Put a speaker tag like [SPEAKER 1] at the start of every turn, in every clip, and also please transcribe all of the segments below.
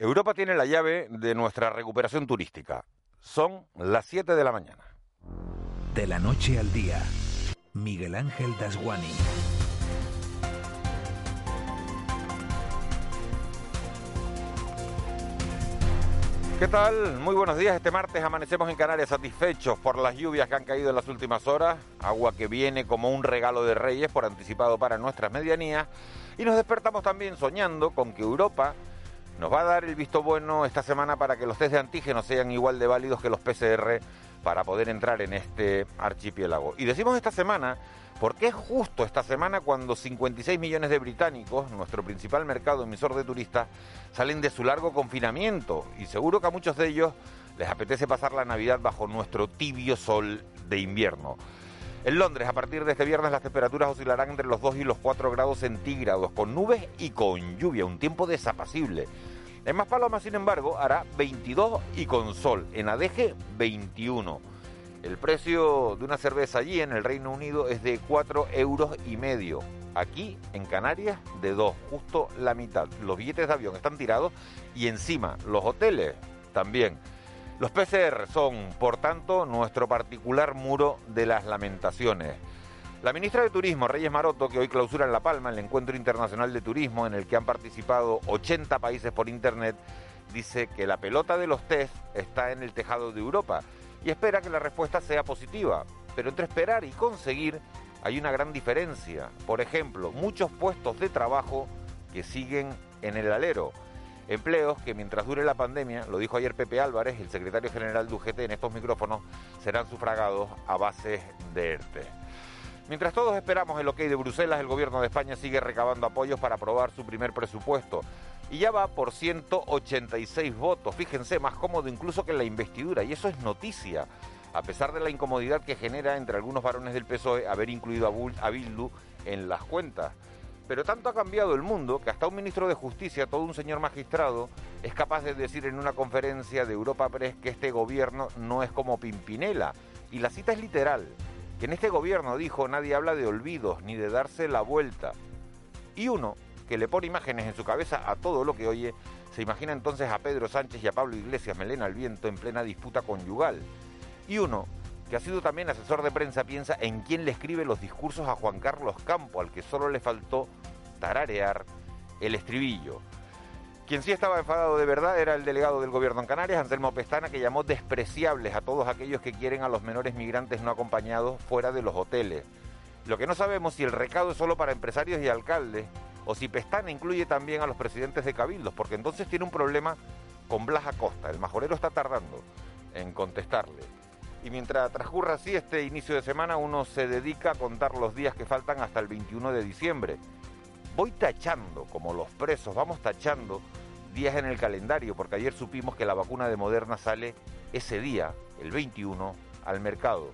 [SPEAKER 1] Europa tiene la llave de nuestra recuperación turística. Son las 7 de la mañana.
[SPEAKER 2] De la noche al día, Miguel Ángel Dasguani.
[SPEAKER 1] ¿Qué tal? Muy buenos días. Este martes amanecemos en Canarias satisfechos por las lluvias que han caído en las últimas horas, agua que viene como un regalo de reyes por anticipado para nuestras medianías, y nos despertamos también soñando con que Europa nos va a dar el visto bueno esta semana para que los test de antígenos sean igual de válidos que los PCR para poder entrar en este archipiélago. Y decimos esta semana porque es justo esta semana cuando 56 millones de británicos, nuestro principal mercado emisor de turistas, salen de su largo confinamiento y seguro que a muchos de ellos les apetece pasar la Navidad bajo nuestro tibio sol de invierno. En Londres, a partir de este viernes, las temperaturas oscilarán entre los 2 y los 4 grados centígrados, con nubes y con lluvia, un tiempo desapacible. En Maspaloma, sin embargo, hará 22 y con sol. En Adeje, 21. El precio de una cerveza allí en el Reino Unido es de 4 euros y medio. Aquí, en Canarias, de 2, justo la mitad. Los billetes de avión están tirados y encima los hoteles también. Los PCR son, por tanto, nuestro particular muro de las lamentaciones. La ministra de Turismo, Reyes Maroto, que hoy clausura en La Palma el Encuentro Internacional de Turismo, en el que han participado 80 países por Internet, dice que la pelota de los test está en el tejado de Europa y espera que la respuesta sea positiva. Pero entre esperar y conseguir hay una gran diferencia. Por ejemplo, muchos puestos de trabajo que siguen en el alero. Empleos que mientras dure la pandemia, lo dijo ayer Pepe Álvarez, el secretario general de UGT en estos micrófonos, serán sufragados a base de ERTE. Mientras todos esperamos el ok de Bruselas, el gobierno de España sigue recabando apoyos para aprobar su primer presupuesto. Y ya va por 186 votos. Fíjense, más cómodo incluso que la investidura. Y eso es noticia. A pesar de la incomodidad que genera entre algunos varones del PSOE haber incluido a Bildu en las cuentas. Pero tanto ha cambiado el mundo que hasta un ministro de Justicia, todo un señor magistrado, es capaz de decir en una conferencia de Europa Press que este gobierno no es como Pimpinela. Y la cita es literal, que en este gobierno, dijo, nadie habla de olvidos ni de darse la vuelta. Y uno, que le pone imágenes en su cabeza a todo lo que oye, se imagina entonces a Pedro Sánchez y a Pablo Iglesias Melena al viento en plena disputa conyugal. Y uno, que ha sido también asesor de prensa, piensa en quién le escribe los discursos a Juan Carlos Campo, al que solo le faltó tararear el estribillo. Quien sí estaba enfadado de verdad era el delegado del gobierno en Canarias, Anselmo Pestana, que llamó despreciables a todos aquellos que quieren a los menores migrantes no acompañados fuera de los hoteles. Lo que no sabemos si el recado es solo para empresarios y alcaldes o si Pestana incluye también a los presidentes de cabildos, porque entonces tiene un problema con Blas Acosta. El majorero está tardando en contestarle. Y mientras transcurra así este inicio de semana, uno se dedica a contar los días que faltan hasta el 21 de diciembre. Voy tachando, como los presos, vamos tachando días en el calendario, porque ayer supimos que la vacuna de Moderna sale ese día, el 21, al mercado.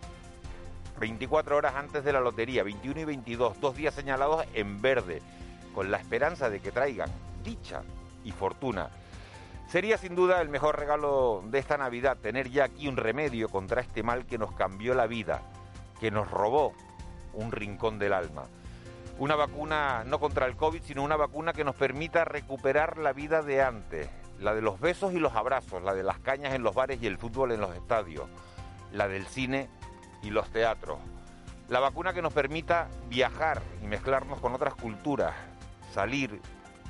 [SPEAKER 1] 24 horas antes de la lotería, 21 y 22, dos días señalados en verde con la esperanza de que traigan dicha y fortuna. Sería sin duda el mejor regalo de esta Navidad tener ya aquí un remedio contra este mal que nos cambió la vida, que nos robó un rincón del alma. Una vacuna no contra el COVID, sino una vacuna que nos permita recuperar la vida de antes, la de los besos y los abrazos, la de las cañas en los bares y el fútbol en los estadios, la del cine y los teatros. La vacuna que nos permita viajar y mezclarnos con otras culturas, salir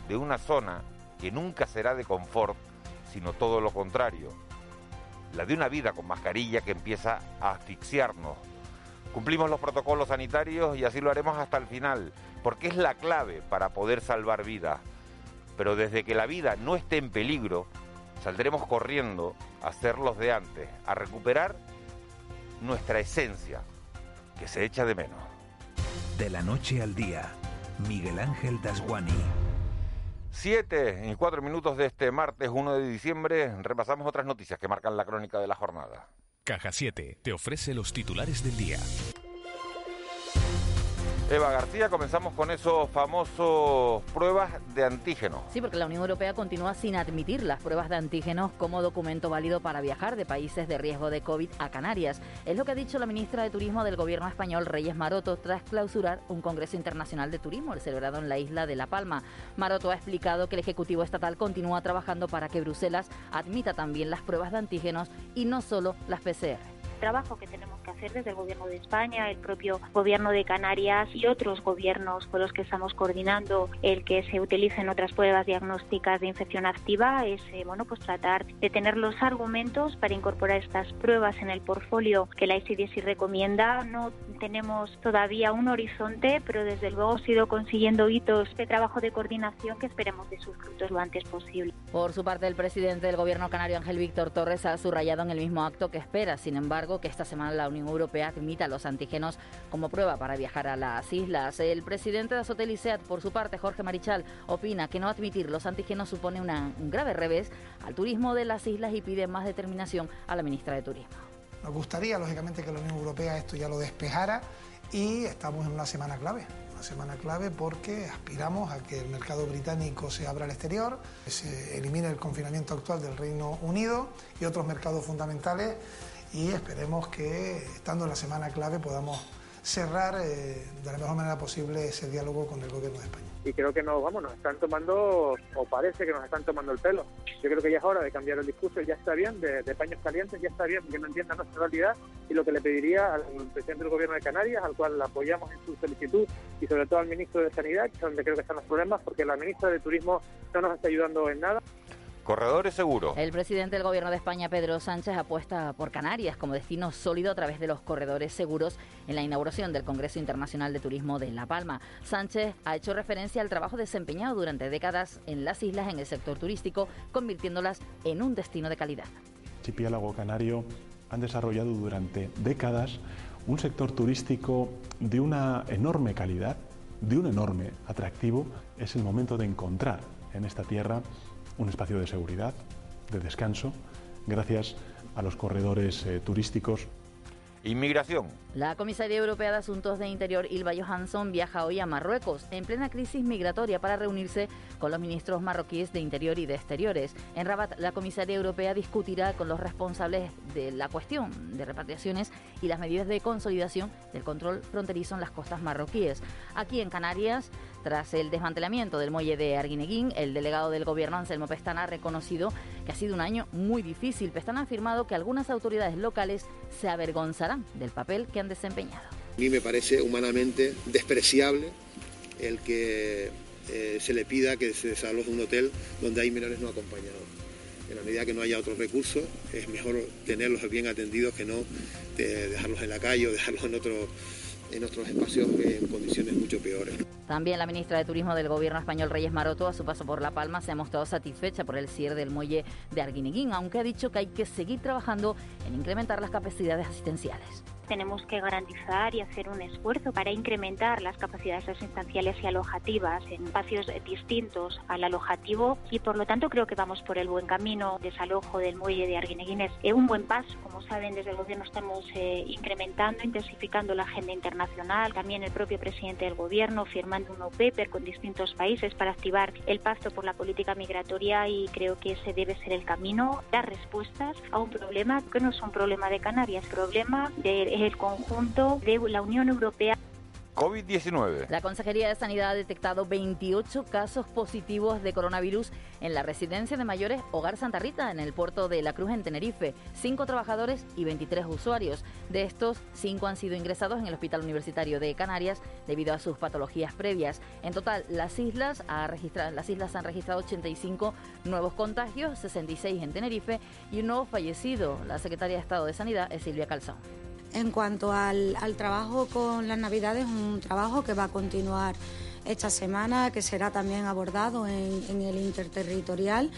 [SPEAKER 1] de una zona que nunca será de confort, sino todo lo contrario, la de una vida con mascarilla que empieza a asfixiarnos. Cumplimos los protocolos sanitarios y así lo haremos hasta el final, porque es la clave para poder salvar vidas. Pero desde que la vida no esté en peligro, saldremos corriendo a ser los de antes, a recuperar nuestra esencia, que se echa de menos.
[SPEAKER 2] De la noche al día Miguel Ángel Dasguani.
[SPEAKER 1] Siete y cuatro minutos de este martes 1 de diciembre repasamos otras noticias que marcan la crónica de la jornada.
[SPEAKER 2] Caja 7 te ofrece los titulares del día.
[SPEAKER 1] Eva García, comenzamos con esos famosos pruebas de antígenos.
[SPEAKER 3] Sí, porque la Unión Europea continúa sin admitir las pruebas de antígenos como documento válido para viajar de países de riesgo de COVID a Canarias. Es lo que ha dicho la ministra de Turismo del Gobierno español, Reyes Maroto, tras clausurar un Congreso Internacional de Turismo celebrado en la isla de La Palma. Maroto ha explicado que el Ejecutivo Estatal continúa trabajando para que Bruselas admita también las pruebas de antígenos y no solo las PCR
[SPEAKER 4] trabajo que tenemos que hacer desde el Gobierno de España, el propio Gobierno de Canarias y otros gobiernos con los que estamos coordinando el que se utilicen otras pruebas diagnósticas de infección activa es eh, bueno pues tratar de tener los argumentos para incorporar estas pruebas en el portfolio que la ICDC recomienda. No tenemos todavía un horizonte, pero desde luego ha ido consiguiendo hitos de trabajo de coordinación que esperemos de sus frutos lo antes posible.
[SPEAKER 3] Por su parte, el presidente del Gobierno canario, Ángel Víctor Torres, ha subrayado en el mismo acto que espera, sin embargo, que esta semana la Unión Europea admita los antígenos como prueba para viajar a las islas. El presidente de Azotel por su parte, Jorge Marichal, opina que no admitir los antígenos supone un grave revés al turismo de las islas y pide más determinación a la ministra de Turismo.
[SPEAKER 5] Nos gustaría, lógicamente, que la Unión Europea esto ya lo despejara y estamos en una semana clave. Una semana clave porque aspiramos a que el mercado británico se abra al exterior, se elimine el confinamiento actual del Reino Unido y otros mercados fundamentales y esperemos que estando en la semana clave podamos cerrar eh, de la mejor manera posible ese diálogo con el gobierno de España.
[SPEAKER 6] Y creo que nos, vamos, nos están tomando, o parece que nos están tomando el pelo. Yo creo que ya es hora de cambiar el discurso, ya está bien, de, paños calientes, ya está bien, que no entiendan nuestra realidad. Y lo que le pediría al presidente del gobierno de Canarias, al cual apoyamos en su solicitud, y sobre todo al ministro de Sanidad, que es donde creo que están los problemas, porque la ministra de Turismo no nos está ayudando en nada.
[SPEAKER 1] Corredores seguros.
[SPEAKER 3] El presidente del Gobierno de España, Pedro Sánchez, apuesta por Canarias como destino sólido a través de los corredores seguros en la inauguración del Congreso Internacional de Turismo de La Palma. Sánchez ha hecho referencia al trabajo desempeñado durante décadas en las islas en el sector turístico, convirtiéndolas en un destino de calidad.
[SPEAKER 7] Archipiélago Canario han desarrollado durante décadas un sector turístico de una enorme calidad, de un enorme atractivo. Es el momento de encontrar en esta tierra un espacio de seguridad, de descanso, gracias a los corredores eh, turísticos
[SPEAKER 1] Inmigración.
[SPEAKER 3] La comisaria europea de Asuntos de Interior, Ilva Johansson, viaja hoy a Marruecos en plena crisis migratoria para reunirse con los ministros marroquíes de Interior y de Exteriores. En Rabat, la comisaria europea discutirá con los responsables de la cuestión de repatriaciones y las medidas de consolidación del control fronterizo en las costas marroquíes. Aquí en Canarias, tras el desmantelamiento del muelle de Arguineguín, el delegado del gobierno, Anselmo Pestana, ha reconocido que ha sido un año muy difícil. Pestana ha afirmado que algunas autoridades locales se avergonzarán del papel que han desempeñado.
[SPEAKER 8] A mí me parece humanamente despreciable el que eh, se le pida que se desaloje un hotel donde hay menores no acompañados. En la medida que no haya otros recursos, es mejor tenerlos bien atendidos que no dejarlos en la calle o dejarlos en otros espacios en condiciones mucho peores.
[SPEAKER 3] También la ministra de Turismo del Gobierno español, Reyes Maroto, a su paso por La Palma, se ha mostrado satisfecha por el cierre del muelle de Arguineguín, aunque ha dicho que hay que seguir trabajando en incrementar las capacidades asistenciales
[SPEAKER 4] tenemos que garantizar y hacer un esfuerzo para incrementar las capacidades asistenciales y alojativas en espacios distintos al alojativo y por lo tanto creo que vamos por el buen camino. Desalojo del muelle de Arguineguines es un buen paso. Como saben, desde el gobierno estamos eh, incrementando, intensificando la agenda internacional. También el propio presidente del gobierno firmando un no-paper con distintos países para activar el pacto por la política migratoria y creo que ese debe ser el camino, dar respuestas a un problema que no es un problema de Canarias, problema de el conjunto de la Unión Europea.
[SPEAKER 1] COVID-19.
[SPEAKER 3] La Consejería de Sanidad ha detectado 28 casos positivos de coronavirus en la residencia de mayores Hogar Santa Rita, en el puerto de La Cruz, en Tenerife. Cinco trabajadores y 23 usuarios. De estos, cinco han sido ingresados en el Hospital Universitario de Canarias debido a sus patologías previas. En total, las islas, ha registrado, las islas han registrado 85 nuevos contagios, 66 en Tenerife y un nuevo fallecido. La secretaria de Estado de Sanidad es Silvia Calzón.
[SPEAKER 9] En cuanto al, trabajo con las Navidades, un trabajo que va a continuar esta semana, que será también abordado en, el interterritorial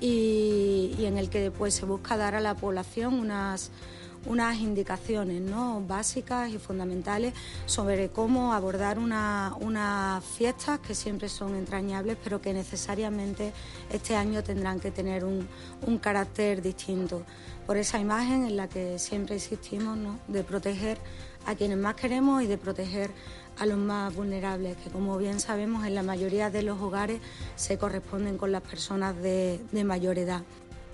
[SPEAKER 9] y, en el que pues, se busca dar a la población unas unas indicaciones ¿no? básicas y fundamentales sobre cómo abordar unas fiestas que siempre son entrañables, pero que necesariamente este año tendrán que tener un, un carácter distinto. Por esa imagen en la que siempre insistimos ¿no? de proteger a quienes más queremos y de proteger a los más vulnerables, que como bien sabemos en la mayoría de los hogares se corresponden con las personas de, de mayor edad.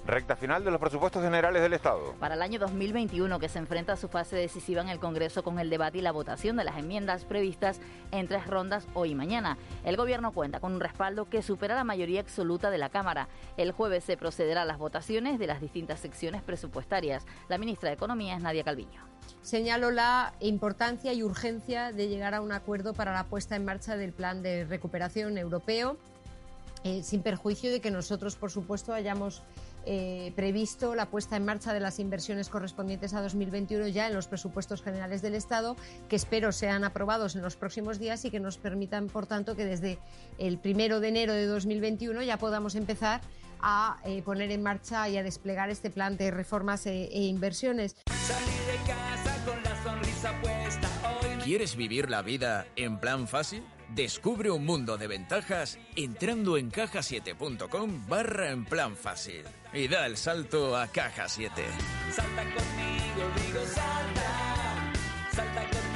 [SPEAKER 1] Recta final de los presupuestos generales del Estado.
[SPEAKER 3] Para el año 2021, que se enfrenta a su fase decisiva en el Congreso con el debate y la votación de las enmiendas previstas en tres rondas hoy y mañana. El Gobierno cuenta con un respaldo que supera la mayoría absoluta de la Cámara. El jueves se procederá a las votaciones de las distintas secciones presupuestarias. La ministra de Economía es Nadia Calviño.
[SPEAKER 10] Señalo la importancia y urgencia de llegar a un acuerdo para la puesta en marcha del plan de recuperación europeo, eh, sin perjuicio de que nosotros, por supuesto, hayamos eh, previsto la puesta en marcha de las inversiones correspondientes a 2021 ya en los presupuestos generales del Estado, que espero sean aprobados en los próximos días y que nos permitan, por tanto, que desde el primero de enero de 2021 ya podamos empezar a eh, poner en marcha y a desplegar este plan de reformas e, e inversiones.
[SPEAKER 11] ¿Quieres vivir la vida en plan fácil? Descubre un mundo de ventajas entrando en cajasiete.com barra en plan fácil y da el salto a Caja 7. Salta conmigo, digo salta, salta conmigo.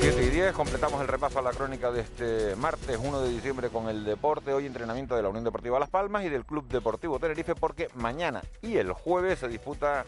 [SPEAKER 1] 7 y 10, completamos el repaso a la crónica de este martes 1 de diciembre con el deporte. Hoy entrenamiento de la Unión Deportiva Las Palmas y del Club Deportivo Tenerife porque mañana y el jueves se disputa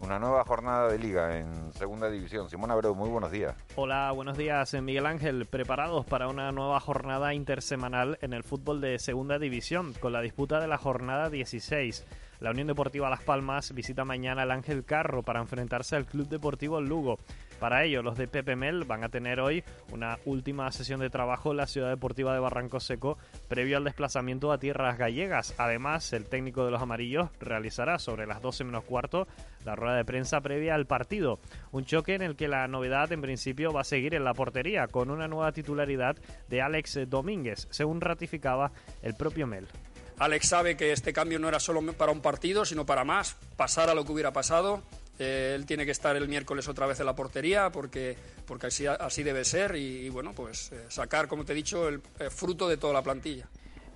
[SPEAKER 1] una nueva jornada de liga en segunda división. Simón Abreu, muy buenos días.
[SPEAKER 12] Hola, buenos días, eh, Miguel Ángel. Preparados para una nueva jornada intersemanal en el fútbol de segunda división con la disputa de la jornada 16. La Unión Deportiva Las Palmas visita mañana al Ángel Carro para enfrentarse al Club Deportivo Lugo. Para ello, los de Pepe Mel van a tener hoy una última sesión de trabajo en la ciudad deportiva de Barranco Seco previo al desplazamiento a tierras gallegas. Además, el técnico de los amarillos realizará sobre las 12 menos cuarto la rueda de prensa previa al partido. Un choque en el que la novedad en principio va a seguir en la portería con una nueva titularidad de Alex Domínguez, según ratificaba el propio Mel.
[SPEAKER 13] Alex sabe que este cambio no era solo para un partido, sino para más, pasar a lo que hubiera pasado. Eh, él tiene que estar el miércoles otra vez en la portería porque, porque así, así debe ser y, bueno, pues eh, sacar, como te he dicho, el eh, fruto de toda la plantilla.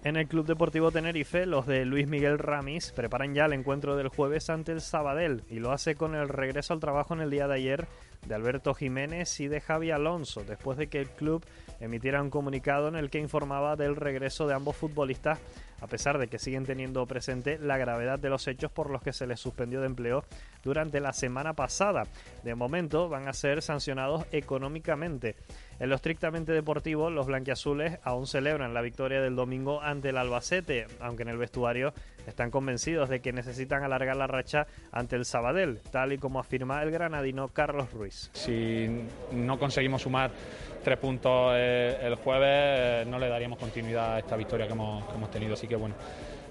[SPEAKER 12] En el Club Deportivo Tenerife, los de Luis Miguel Ramis preparan ya el encuentro del jueves ante el Sabadell y lo hace con el regreso al trabajo en el día de ayer de Alberto Jiménez y de Javi Alonso, después de que el club emitiera un comunicado en el que informaba del regreso de ambos futbolistas a pesar de que siguen teniendo presente la gravedad de los hechos por los que se les suspendió de empleo durante la semana pasada. De momento van a ser sancionados económicamente. En lo estrictamente deportivo, los blanquiazules aún celebran la victoria del domingo ante el Albacete, aunque en el vestuario están convencidos de que necesitan alargar la racha ante el Sabadell, tal y como afirma el granadino Carlos Ruiz.
[SPEAKER 14] Si no conseguimos sumar tres puntos eh, el jueves, eh, no le daríamos continuidad a esta victoria que hemos, que hemos tenido. Así que bueno,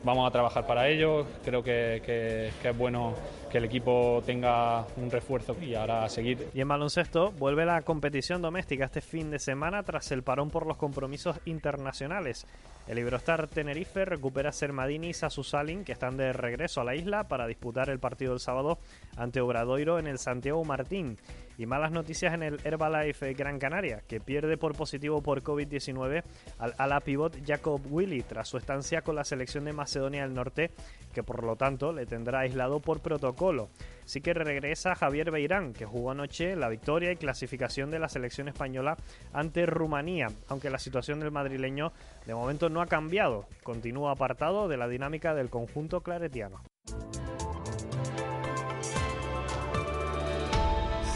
[SPEAKER 14] vamos a trabajar para ello. Creo que, que, es bueno que el equipo tenga un refuerzo y ahora a seguir.
[SPEAKER 12] Y en baloncesto vuelve la competición doméstica este fin de semana tras el parón por los compromisos internacionales. El Iberostar Tenerife recupera a Sermadini y Sasu que están de regreso a la isla para disputar el partido del sábado ante Obradoiro en el Santiago Martín. Y malas noticias en el Herbalife Gran Canaria, que pierde por positivo por COVID-19 al ala pivot Jacob Willy tras su estancia con la selección de Macedonia del Norte, que por lo tanto le tendrá aislado por protocolo. Sí que regresa Javier Beirán, que jugó anoche la victoria y clasificación de la selección española ante Rumanía, aunque la situación del madrileño de momento no ha cambiado, continúa apartado de la dinámica del conjunto claretiano.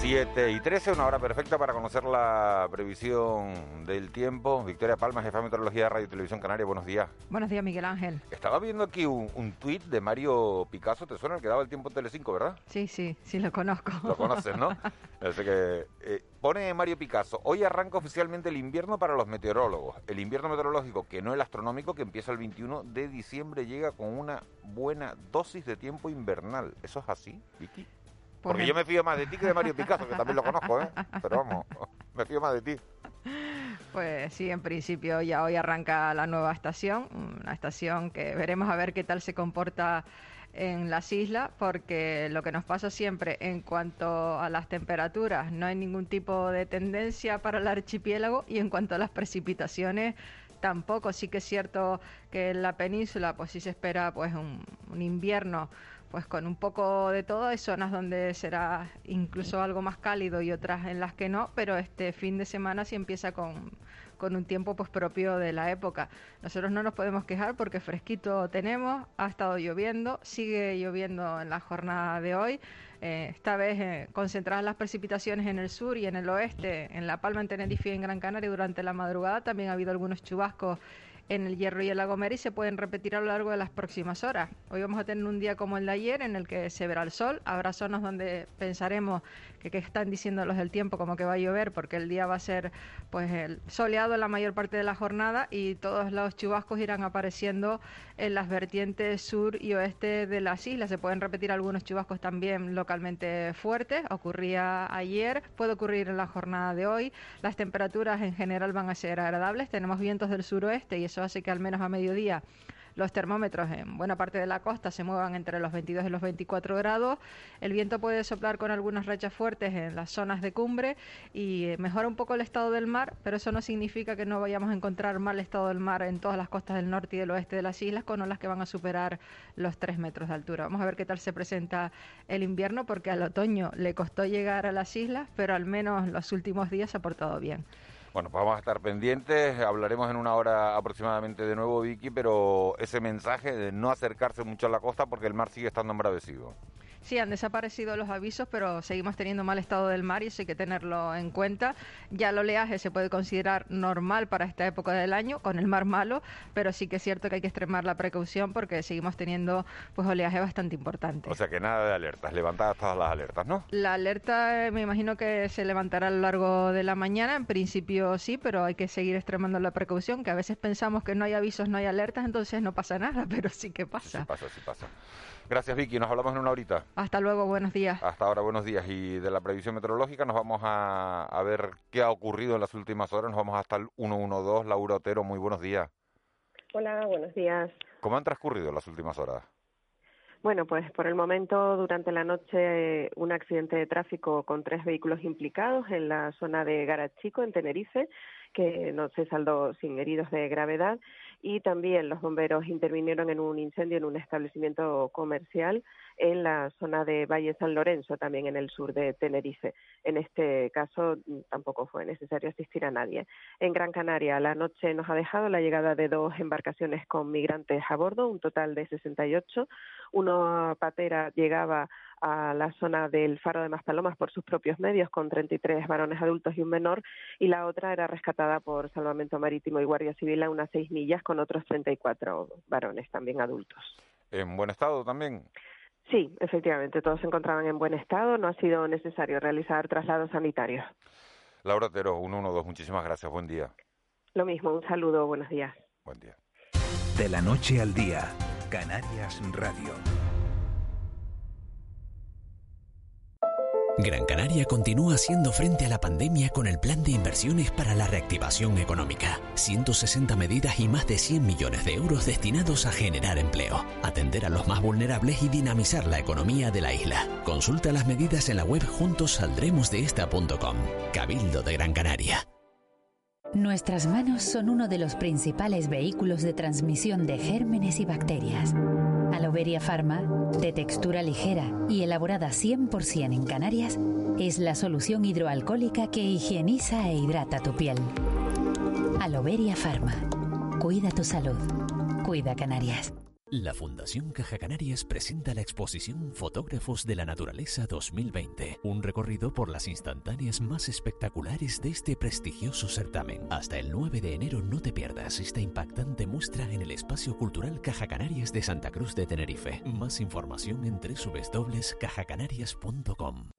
[SPEAKER 1] 7 y 13, una hora perfecta para conocer la previsión del tiempo. Victoria Palma, jefa de meteorología de Radio y Televisión Canaria, buenos días.
[SPEAKER 15] Buenos días, Miguel Ángel.
[SPEAKER 1] Estaba viendo aquí un, un tuit de Mario Picasso, ¿te suena el que daba el tiempo en Telecinco, verdad?
[SPEAKER 15] Sí, sí, sí lo conozco.
[SPEAKER 1] Lo conoces, ¿no? Así que eh, pone Mario Picasso, hoy arranca oficialmente el invierno para los meteorólogos. El invierno meteorológico, que no el astronómico, que empieza el 21 de diciembre, llega con una buena dosis de tiempo invernal. ¿Eso es así, Vicky? Porque yo me fío más de ti que de Mario Picasso, que también lo conozco, ¿eh? Pero vamos, me fío más de ti.
[SPEAKER 15] Pues sí, en principio ya hoy arranca la nueva estación, una estación que veremos a ver qué tal se comporta en las islas, porque lo que nos pasa siempre en cuanto a las temperaturas, no hay ningún tipo de tendencia para el archipiélago y en cuanto a las precipitaciones, tampoco. Sí que es cierto que en la península pues sí se espera pues un, un invierno pues con un poco de todo. Hay zonas donde será incluso algo más cálido y otras en las que no, pero este fin de semana sí empieza con, con un tiempo pues propio de la época. Nosotros no nos podemos quejar porque fresquito tenemos, ha estado lloviendo, sigue lloviendo en la jornada de hoy. Eh, esta vez eh, concentradas las precipitaciones en el sur y en el oeste, en La Palma, en Tenerife y en Gran Canaria durante la madrugada. También ha habido algunos chubascos en el Hierro y el Lago y se pueden repetir a lo largo de las próximas horas. Hoy vamos a tener un día como el de ayer en el que se verá el sol. Habrá zonas donde pensaremos que qué están diciendo los del tiempo como que va a llover porque el día va a ser pues el soleado la mayor parte de la jornada y todos los chubascos irán apareciendo en las vertientes sur y oeste de las islas. Se pueden repetir algunos chubascos también localmente fuertes. Ocurría ayer, puede ocurrir en la jornada de hoy. Las temperaturas en general van a ser agradables. Tenemos vientos del suroeste y eso hace que al menos a mediodía los termómetros en buena parte de la costa se muevan entre los 22 y los 24 grados. El viento puede soplar con algunas rachas fuertes en las zonas de cumbre y eh, mejora un poco el estado del mar, pero eso no significa que no vayamos a encontrar mal estado del mar en todas las costas del norte y del oeste de las islas, con olas que van a superar los 3 metros de altura. Vamos a ver qué tal se presenta el invierno, porque al otoño le costó llegar a las islas, pero al menos los últimos días se ha portado bien.
[SPEAKER 1] Bueno, pues vamos a estar pendientes, hablaremos en una hora aproximadamente de nuevo, Vicky, pero ese mensaje de no acercarse mucho a la costa porque el mar sigue estando embravecido.
[SPEAKER 15] Sí, han desaparecido los avisos, pero seguimos teniendo mal estado del mar y eso hay que tenerlo en cuenta. Ya el oleaje se puede considerar normal para esta época del año, con el mar malo, pero sí que es cierto que hay que extremar la precaución porque seguimos teniendo pues oleaje bastante importante.
[SPEAKER 1] O sea que nada de alertas, levantadas todas las alertas, ¿no?
[SPEAKER 15] La alerta eh, me imagino que se levantará a lo largo de la mañana, en principio sí, pero hay que seguir extremando la precaución, que a veces pensamos que no hay avisos, no hay alertas, entonces no pasa nada, pero sí que pasa.
[SPEAKER 1] Sí pasa, sí pasa. Gracias, Vicky. Nos hablamos en una horita.
[SPEAKER 15] Hasta luego, buenos días.
[SPEAKER 1] Hasta ahora, buenos días. Y de la previsión meteorológica nos vamos a, ver qué ha ocurrido en las últimas horas. Nos vamos hasta el 112. Laura Otero, muy buenos días.
[SPEAKER 16] Hola, buenos días.
[SPEAKER 1] ¿Cómo han transcurrido las últimas horas?
[SPEAKER 16] Bueno, pues por el momento, durante la noche, un accidente de tráfico con tres vehículos implicados en la zona de Garachico, en Tenerife, que no se saldó sin heridos de gravedad y también los bomberos intervinieron en un incendio en un establecimiento comercial en la zona de Valle San Lorenzo, también en el sur de Tenerife. En este caso mm, tampoco fue necesario asistir a nadie. En Gran Canaria, la noche nos ha dejado la llegada de dos embarcaciones con migrantes a bordo, un total de 68. Una patera llegaba a la zona del Faro de Maspalomas por sus propios medios, con 33 varones adultos y un menor, y la otra era rescatada por Salvamento Marítimo y Guardia Civil a unas seis millas con otros 34 varones también adultos.
[SPEAKER 1] ¿En buen estado también?
[SPEAKER 16] Sí, efectivamente, todos se encontraban en buen estado, no ha sido necesario realizar traslados sanitarios.
[SPEAKER 1] Laura Tero, 112, muchísimas gracias, buen día.
[SPEAKER 16] Lo mismo, un saludo, buenos días.
[SPEAKER 1] Buen día.
[SPEAKER 2] De la noche al día, Canarias Radio.
[SPEAKER 17] Gran Canaria continúa haciendo frente a la pandemia con el plan de inversiones para la reactivación económica. 160 medidas y más de 100 millones de euros destinados a generar empleo, atender a los más vulnerables y dinamizar la economía de la isla. Consulta las medidas en la web juntosaldremosdeesta.com. Cabildo de Gran Canaria.
[SPEAKER 18] Nuestras manos son uno de los principales vehículos de transmisión de gérmenes y bacterias. Aloveria Pharma, de textura ligera y elaborada 100% en Canarias, es la solución hidroalcohólica que higieniza e hidrata tu piel. Aloveria Pharma. Cuida tu salud. Cuida Canarias.
[SPEAKER 17] La Fundación Caja Canarias presenta la exposición Fotógrafos de la Naturaleza 2020, un recorrido por las instantáneas más espectaculares de este prestigioso certamen. Hasta el 9 de enero no te pierdas esta impactante muestra en el Espacio Cultural Caja Canarias de Santa Cruz de Tenerife. Más información en www.cajacanarias.com.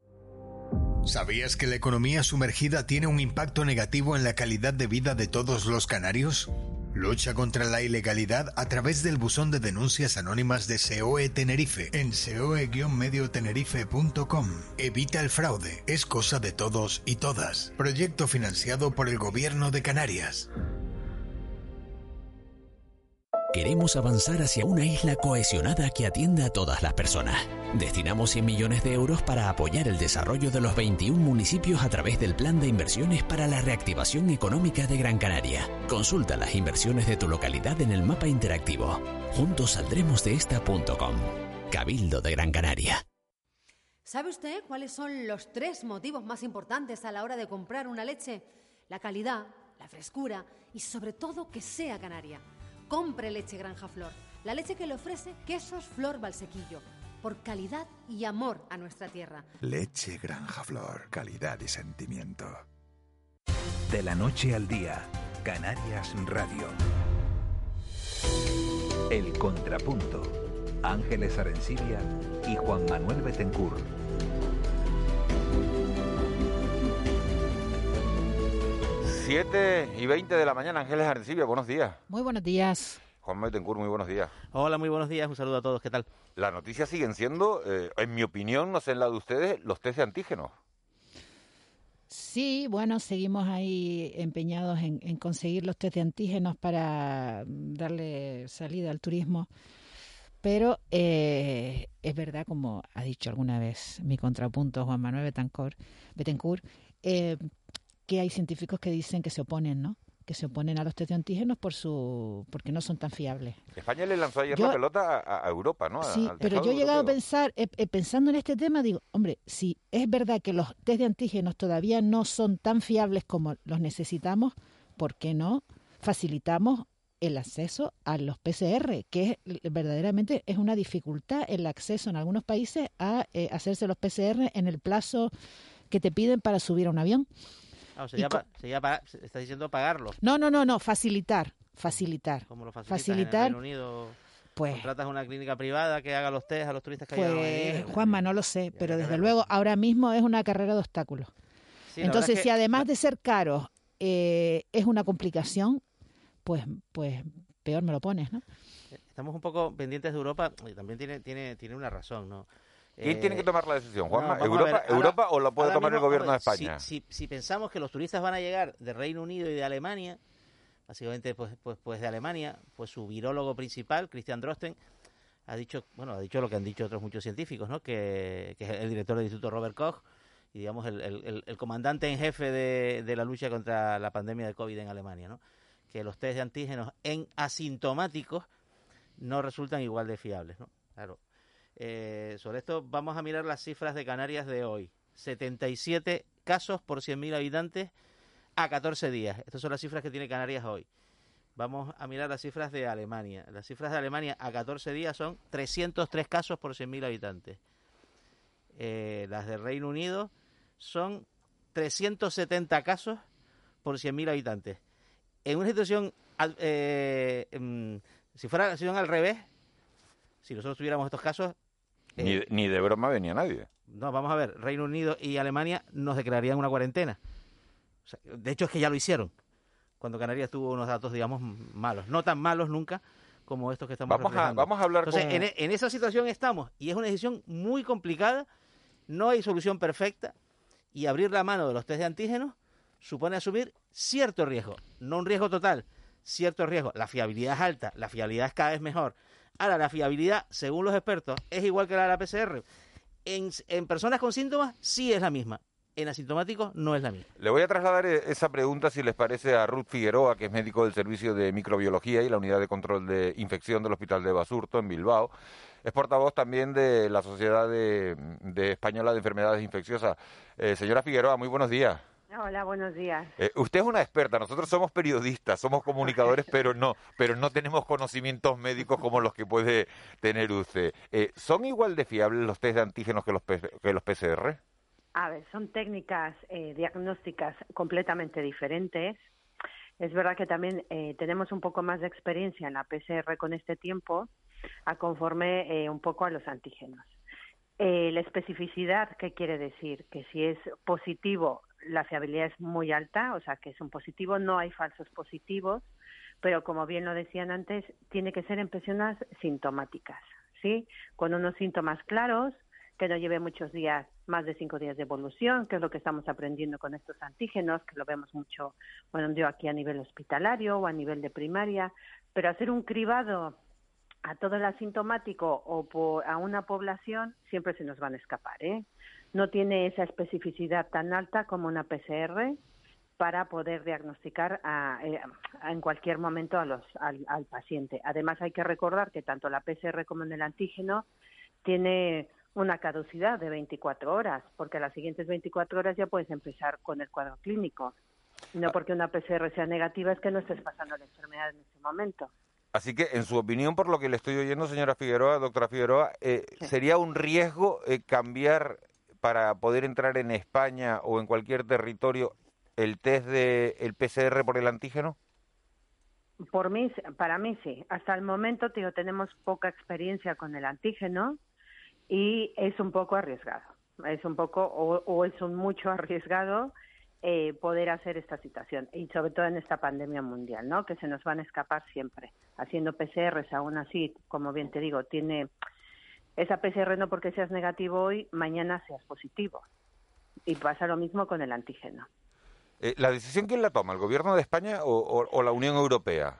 [SPEAKER 19] ¿Sabías que la economía sumergida tiene un impacto negativo en la calidad de vida de todos los canarios? Lucha contra la ilegalidad a través del buzón de denuncias anónimas de SEOE Tenerife en seoe-mediotenerife.com. Evita el fraude, es cosa de todos y todas. Proyecto financiado por el Gobierno de Canarias.
[SPEAKER 17] Queremos avanzar hacia una isla cohesionada que atienda a todas las personas. Destinamos 100 millones de euros para apoyar el desarrollo de los 21 municipios a través del Plan de Inversiones para la Reactivación Económica de Gran Canaria. Consulta las inversiones de tu localidad en el mapa interactivo. Juntos saldremos de esta.com. Cabildo de Gran Canaria.
[SPEAKER 20] ¿Sabe usted cuáles son los tres motivos más importantes a la hora de comprar una leche? La calidad, la frescura y sobre todo que sea canaria compre leche Granja Flor, la leche que le ofrece Quesos Flor Valsequillo, por calidad y amor a nuestra tierra.
[SPEAKER 2] Leche Granja Flor, calidad y sentimiento. De la noche al día, Canarias Radio. El contrapunto. Ángeles Arencibia y Juan Manuel Betencourt.
[SPEAKER 1] 7 y 20 de la mañana, Ángeles Arcibia, buenos días.
[SPEAKER 21] Muy buenos días.
[SPEAKER 1] Juan Metencur, muy buenos días.
[SPEAKER 22] Hola, muy buenos días, un saludo a todos, ¿qué tal?
[SPEAKER 1] Las noticias siguen siendo, eh, en mi opinión, no sé en la de ustedes, los test de antígenos.
[SPEAKER 21] Sí, bueno, seguimos ahí empeñados en, conseguir los test de antígenos para darle salida al turismo. Pero eh, es verdad, como ha dicho alguna vez mi contrapunto Juan Manuel Betancor, Betancourt, eh, que hay científicos que dicen que se oponen, ¿no? Que se oponen a los test de antígenos por su, porque no son tan fiables.
[SPEAKER 1] España le lanzó ayer
[SPEAKER 21] Yo-
[SPEAKER 1] la pelota a, a Europa, ¿no?
[SPEAKER 21] Sí,
[SPEAKER 1] al
[SPEAKER 21] pero yo he llegado a pensar, eh, eh, pensando en este tema, digo, hombre, si es verdad que los test de antígenos todavía no son tan fiables como los necesitamos, ¿por qué no facilitamos el acceso a los PCR, que es, verdaderamente es una dificultad el acceso en algunos países a eh, hacerse los PCR en el plazo que te piden para subir a un avión?
[SPEAKER 22] Ah,
[SPEAKER 21] co-
[SPEAKER 22] pa- se ya pa- se- estás diciendo pagarlo.
[SPEAKER 21] No, no, no, no, facilitar, facilitar.
[SPEAKER 22] ¿Cómo lo?
[SPEAKER 21] Facilitar,
[SPEAKER 22] En el Reino Unido
[SPEAKER 21] pues-
[SPEAKER 22] contratas una clínica privada que haga los test a los turistas que
[SPEAKER 21] Pues. Juanma, no lo sé, pero desde luego ahora mismo es una carrera de obstáculos.
[SPEAKER 22] Sí,
[SPEAKER 21] Entonces,
[SPEAKER 22] es
[SPEAKER 21] si
[SPEAKER 22] que-
[SPEAKER 21] además de ser caro eh, es una complicación, pues, pues peor me lo pones, ¿no?
[SPEAKER 22] Estamos un poco pendientes de Europa y también tiene, tiene, tiene una razón, ¿no?
[SPEAKER 1] ¿Quién
[SPEAKER 22] Eh,
[SPEAKER 1] tiene que tomar la decisión, Juanma?
[SPEAKER 22] no,
[SPEAKER 1] ¿Europa,
[SPEAKER 22] ahora-
[SPEAKER 1] ¿Europa o la puede tomar el gobierno de España?
[SPEAKER 22] Si, si- si pensamos que los turistas van a llegar de Reino Unido y de Alemania, básicamente pues, pues, pues de Alemania, pues su virólogo principal, Christian Drosten, ha dicho, bueno, ha dicho lo que han dicho otros muchos científicos, ¿no? Que, que es el director del Instituto Robert Koch y digamos el, el- el- el comandante en jefe de, de la lucha contra la pandemia de COVID en Alemania, ¿no? Que los test de antígenos en asintomáticos no resultan igual de fiables, ¿no? Claro. Eh, sobre esto vamos a mirar las cifras de Canarias de hoy. 77 casos por 100.000 habitantes a 14 días. Estas son las cifras que tiene Canarias hoy. Vamos a mirar las cifras de Alemania. Las cifras de Alemania a 14 días son 303 casos por 100.000 habitantes. Eh, las del Reino Unido son 370 casos por 100.000 habitantes. En una situación, eh, em, si fuera la situación al revés, si nosotros tuviéramos estos casos,
[SPEAKER 1] Ni, de- ni de broma venía nadie.
[SPEAKER 22] no, vamos a ver, Reino Unido y Alemania nos declararían una cuarentena. O sea, de hecho, es que ya lo hicieron, cuando Canarias tuvo unos datos, digamos, malos. No tan malos nunca como estos que estamos
[SPEAKER 1] Vamos a- vamos a hablar
[SPEAKER 22] Entonces,
[SPEAKER 1] con-
[SPEAKER 22] en, e- en esa situación estamos, y es una decisión muy complicada, no hay solución perfecta, y abrir la mano de los test de antígenos supone asumir cierto riesgo, no un riesgo total, cierto riesgo. La fiabilidad es alta, la fiabilidad es cada vez mejor. Ahora, la fiabilidad, según los expertos, es igual que la de la PCR. En, personas con síntomas sí es la misma. En asintomáticos no es la misma.
[SPEAKER 1] Le voy a trasladar eh, esa pregunta, si les parece, a Ruth Figueroa, que es médico del Servicio de Microbiología y la Unidad de Control de Infección del Hospital de Basurto, en Bilbao. Es portavoz también de la Sociedad de, de Española de Enfermedades Infecciosas. Eh, señora Figueroa, muy buenos días.
[SPEAKER 23] Hola, buenos días.
[SPEAKER 1] Eh, usted es una experta, nosotros somos periodistas, somos comunicadores, pero no, pero no tenemos conocimientos médicos como los que puede tener usted. Eh, ¿Son igual de fiables los test de antígenos que los, que los PCR?
[SPEAKER 23] A ver, son técnicas eh, diagnósticas completamente diferentes. Es verdad que también eh, tenemos un poco más de experiencia en la PCR con este tiempo, a conforme un poco a los antígenos. Eh, la especificidad, ¿qué quiere decir? Que si es positivo, la fiabilidad es muy alta, o sea, que es un positivo, no hay falsos positivos, pero como bien lo decían antes, tiene que ser en personas sintomáticas, ¿sí? Con unos síntomas claros, que no lleve muchos días, más de cinco días de evolución, que es lo que estamos aprendiendo con estos antígenos, que lo vemos mucho, bueno, yo aquí a nivel hospitalario o a nivel de primaria, pero hacer un cribado a todo el asintomático o a una población siempre se nos van a escapar, ¿eh? No tiene esa especificidad tan alta como una PCR para poder diagnosticar a- eh, a- en cualquier momento a los, al, al paciente. Además, hay que recordar que tanto la PCR como en el antígeno tiene una caducidad de 24 horas, porque a las siguientes 24 horas ya puedes empezar con el cuadro clínico. No porque una PCR sea negativa es que no estés pasando la enfermedad en ese momento.
[SPEAKER 1] Así que, en su opinión, por lo que le estoy oyendo, señora Figueroa, doctora Figueroa, eh, ¿sería un riesgo eh, cambiar para poder entrar en España o en cualquier territorio el test de el PCR por el antígeno?
[SPEAKER 23] Por mí, para mí sí. Hasta el momento, tío, tenemos poca experiencia con el antígeno y es un poco arriesgado. Es un poco o, o es un mucho arriesgado eh, poder hacer esta situación y sobre todo en esta pandemia mundial, ¿no? Que se nos van a escapar siempre. Haciendo PCRs, aún así, como bien te digo, tiene esa PCR no porque seas negativo hoy, mañana seas positivo. Y pasa lo mismo con el antígeno.
[SPEAKER 1] Eh, ¿La decisión quién la toma? ¿El gobierno de España o, la Unión Europea?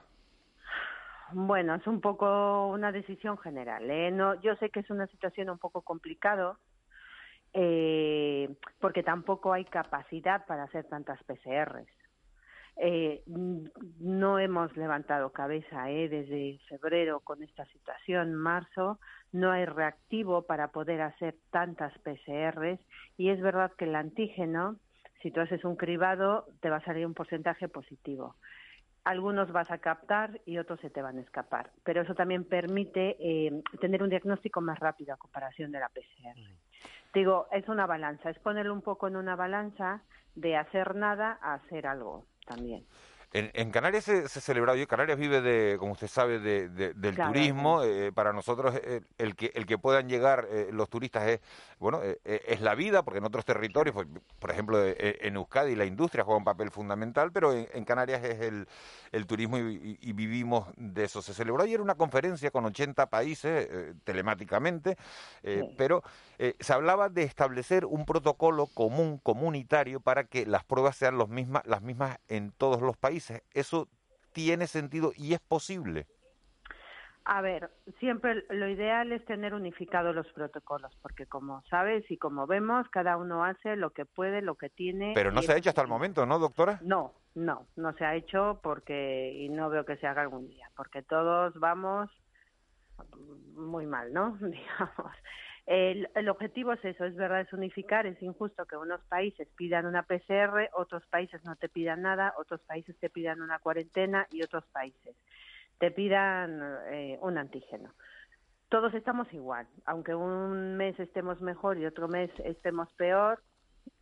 [SPEAKER 23] Bueno, es un poco una decisión general. ¿eh? No, yo sé que es una situación un poco complicado eh, porque tampoco hay capacidad para hacer tantas PCRs. Eh, no hemos levantado cabeza eh, desde febrero con esta situación, marzo, no hay reactivo para poder hacer tantas PCRs y es verdad que el antígeno, si tú haces un cribado, te va a salir un porcentaje positivo. Algunos vas a captar y otros se te van a escapar, pero eso también permite eh, tener un diagnóstico más rápido a comparación de la PCR. Digo, es una balanza, es ponerlo un poco en una balanza de hacer nada a hacer algo también.
[SPEAKER 1] En, Canarias se, se celebra hoy, Canarias vive de, como usted sabe, de, del turismo. Eh, para nosotros eh, el, que el que puedan llegar eh, los turistas es bueno es la vida, porque en otros territorios, pues, por ejemplo en Euskadi la industria juega un papel fundamental, pero en, Canarias es el, el turismo y, vivimos de eso. Se celebró ayer una conferencia con 80 países telemáticamente, pero se hablaba de establecer un protocolo común comunitario para que las pruebas sean los mismas las mismas en todos los países ¿Eso tiene sentido y es posible?
[SPEAKER 23] A ver, siempre lo ideal es tener unificados los protocolos, porque como sabes y como vemos, cada uno hace lo que puede, lo que tiene.
[SPEAKER 1] Pero no se ha hecho hasta el momento, ¿no, doctora?
[SPEAKER 23] No, no, no se ha hecho porque, y no veo que se haga algún día, porque todos vamos muy mal, ¿no? Digamos. El, el, objetivo es eso, es verdad, es unificar, es injusto que unos países pidan una PCR, otros países no te pidan nada, otros países te pidan una cuarentena y otros países te pidan eh, un antígeno. Todos estamos igual, aunque un mes estemos mejor y otro mes estemos peor,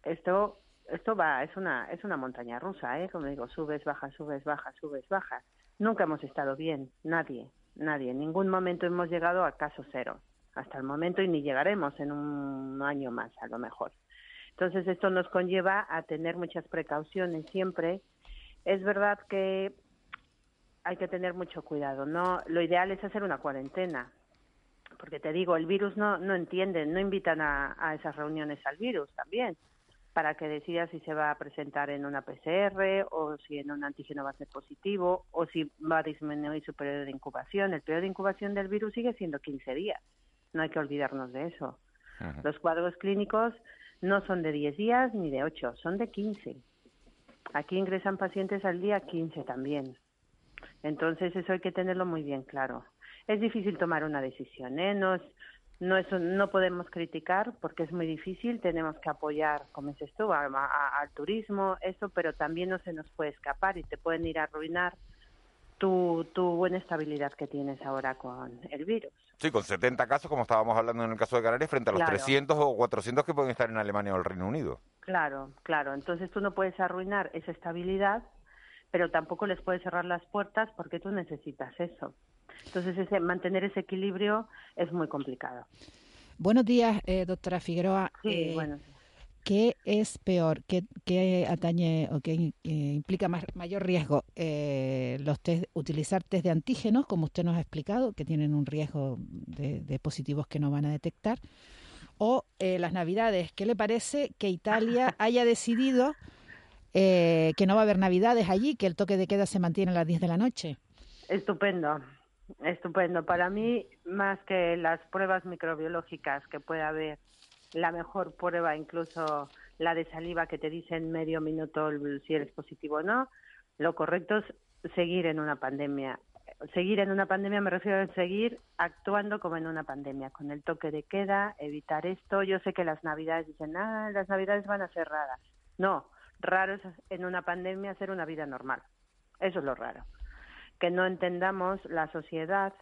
[SPEAKER 23] esto esto va, es una es una montaña rusa, ¿eh? Como digo, subes, bajas, subes, bajas, subes, bajas. Nunca hemos estado bien, nadie, nadie. En ningún momento hemos llegado a caso cero hasta el momento y ni llegaremos en un año más a lo mejor. Entonces esto nos conlleva a tener muchas precauciones siempre. Es verdad que hay que tener mucho cuidado, ¿no? Lo ideal es hacer una cuarentena, porque te digo, el virus no, no entiende, no invitan a, a esas reuniones al virus también, para que decida si se va a presentar en una PCR o si en un antígeno va a ser positivo o si va a disminuir su periodo de incubación. El periodo de incubación del virus sigue siendo 15 días no hay que olvidarnos de eso. Los cuadros clínicos no son de 10 días ni de 8, son de 15. Aquí ingresan pacientes al día 15 también. Entonces eso hay que tenerlo muy bien claro. Es difícil tomar una decisión, ¿eh? No, no, es, no podemos criticar porque es muy difícil, tenemos que apoyar, como dices tú, al turismo, eso, pero también no se nos puede escapar y te pueden ir a arruinar tu, tu buena estabilidad que tienes ahora con el virus.
[SPEAKER 1] Sí, con 70 casos, como estábamos hablando en el caso de Canarias, frente a los 300 o 400 que pueden estar en Alemania o el Reino Unido.
[SPEAKER 23] Claro, claro. Entonces tú no puedes arruinar esa estabilidad, pero tampoco les puedes cerrar las puertas porque tú necesitas eso. Entonces ese, mantener ese equilibrio es muy complicado.
[SPEAKER 21] Buenos días, eh, doctora Figueroa.
[SPEAKER 23] Sí, eh, bueno.
[SPEAKER 21] ¿Qué es peor? ¿Qué, atañe o qué implica más, mayor riesgo? Eh, los test, utilizar test de antígenos, como usted nos ha explicado, que tienen un riesgo de, positivos que no van a detectar, o eh, las navidades. ¿Qué le parece que Italia haya decidido eh, que no va a haber navidades allí, que el toque de queda se mantiene a las 10 de la noche?
[SPEAKER 23] Estupendo, estupendo. Para mí, más que las pruebas microbiológicas que puede haber la mejor prueba, incluso la de saliva que te dice en medio minuto si eres positivo o no. Lo correcto es seguir en una pandemia. seguir en una pandemia me refiero a seguir actuando como en una pandemia, con el toque de queda, evitar esto. Yo sé que las navidades dicen, ah, las navidades van a ser raras. No, raro es en una pandemia hacer una vida normal. Eso es lo raro. Que no entendamos la sociedad,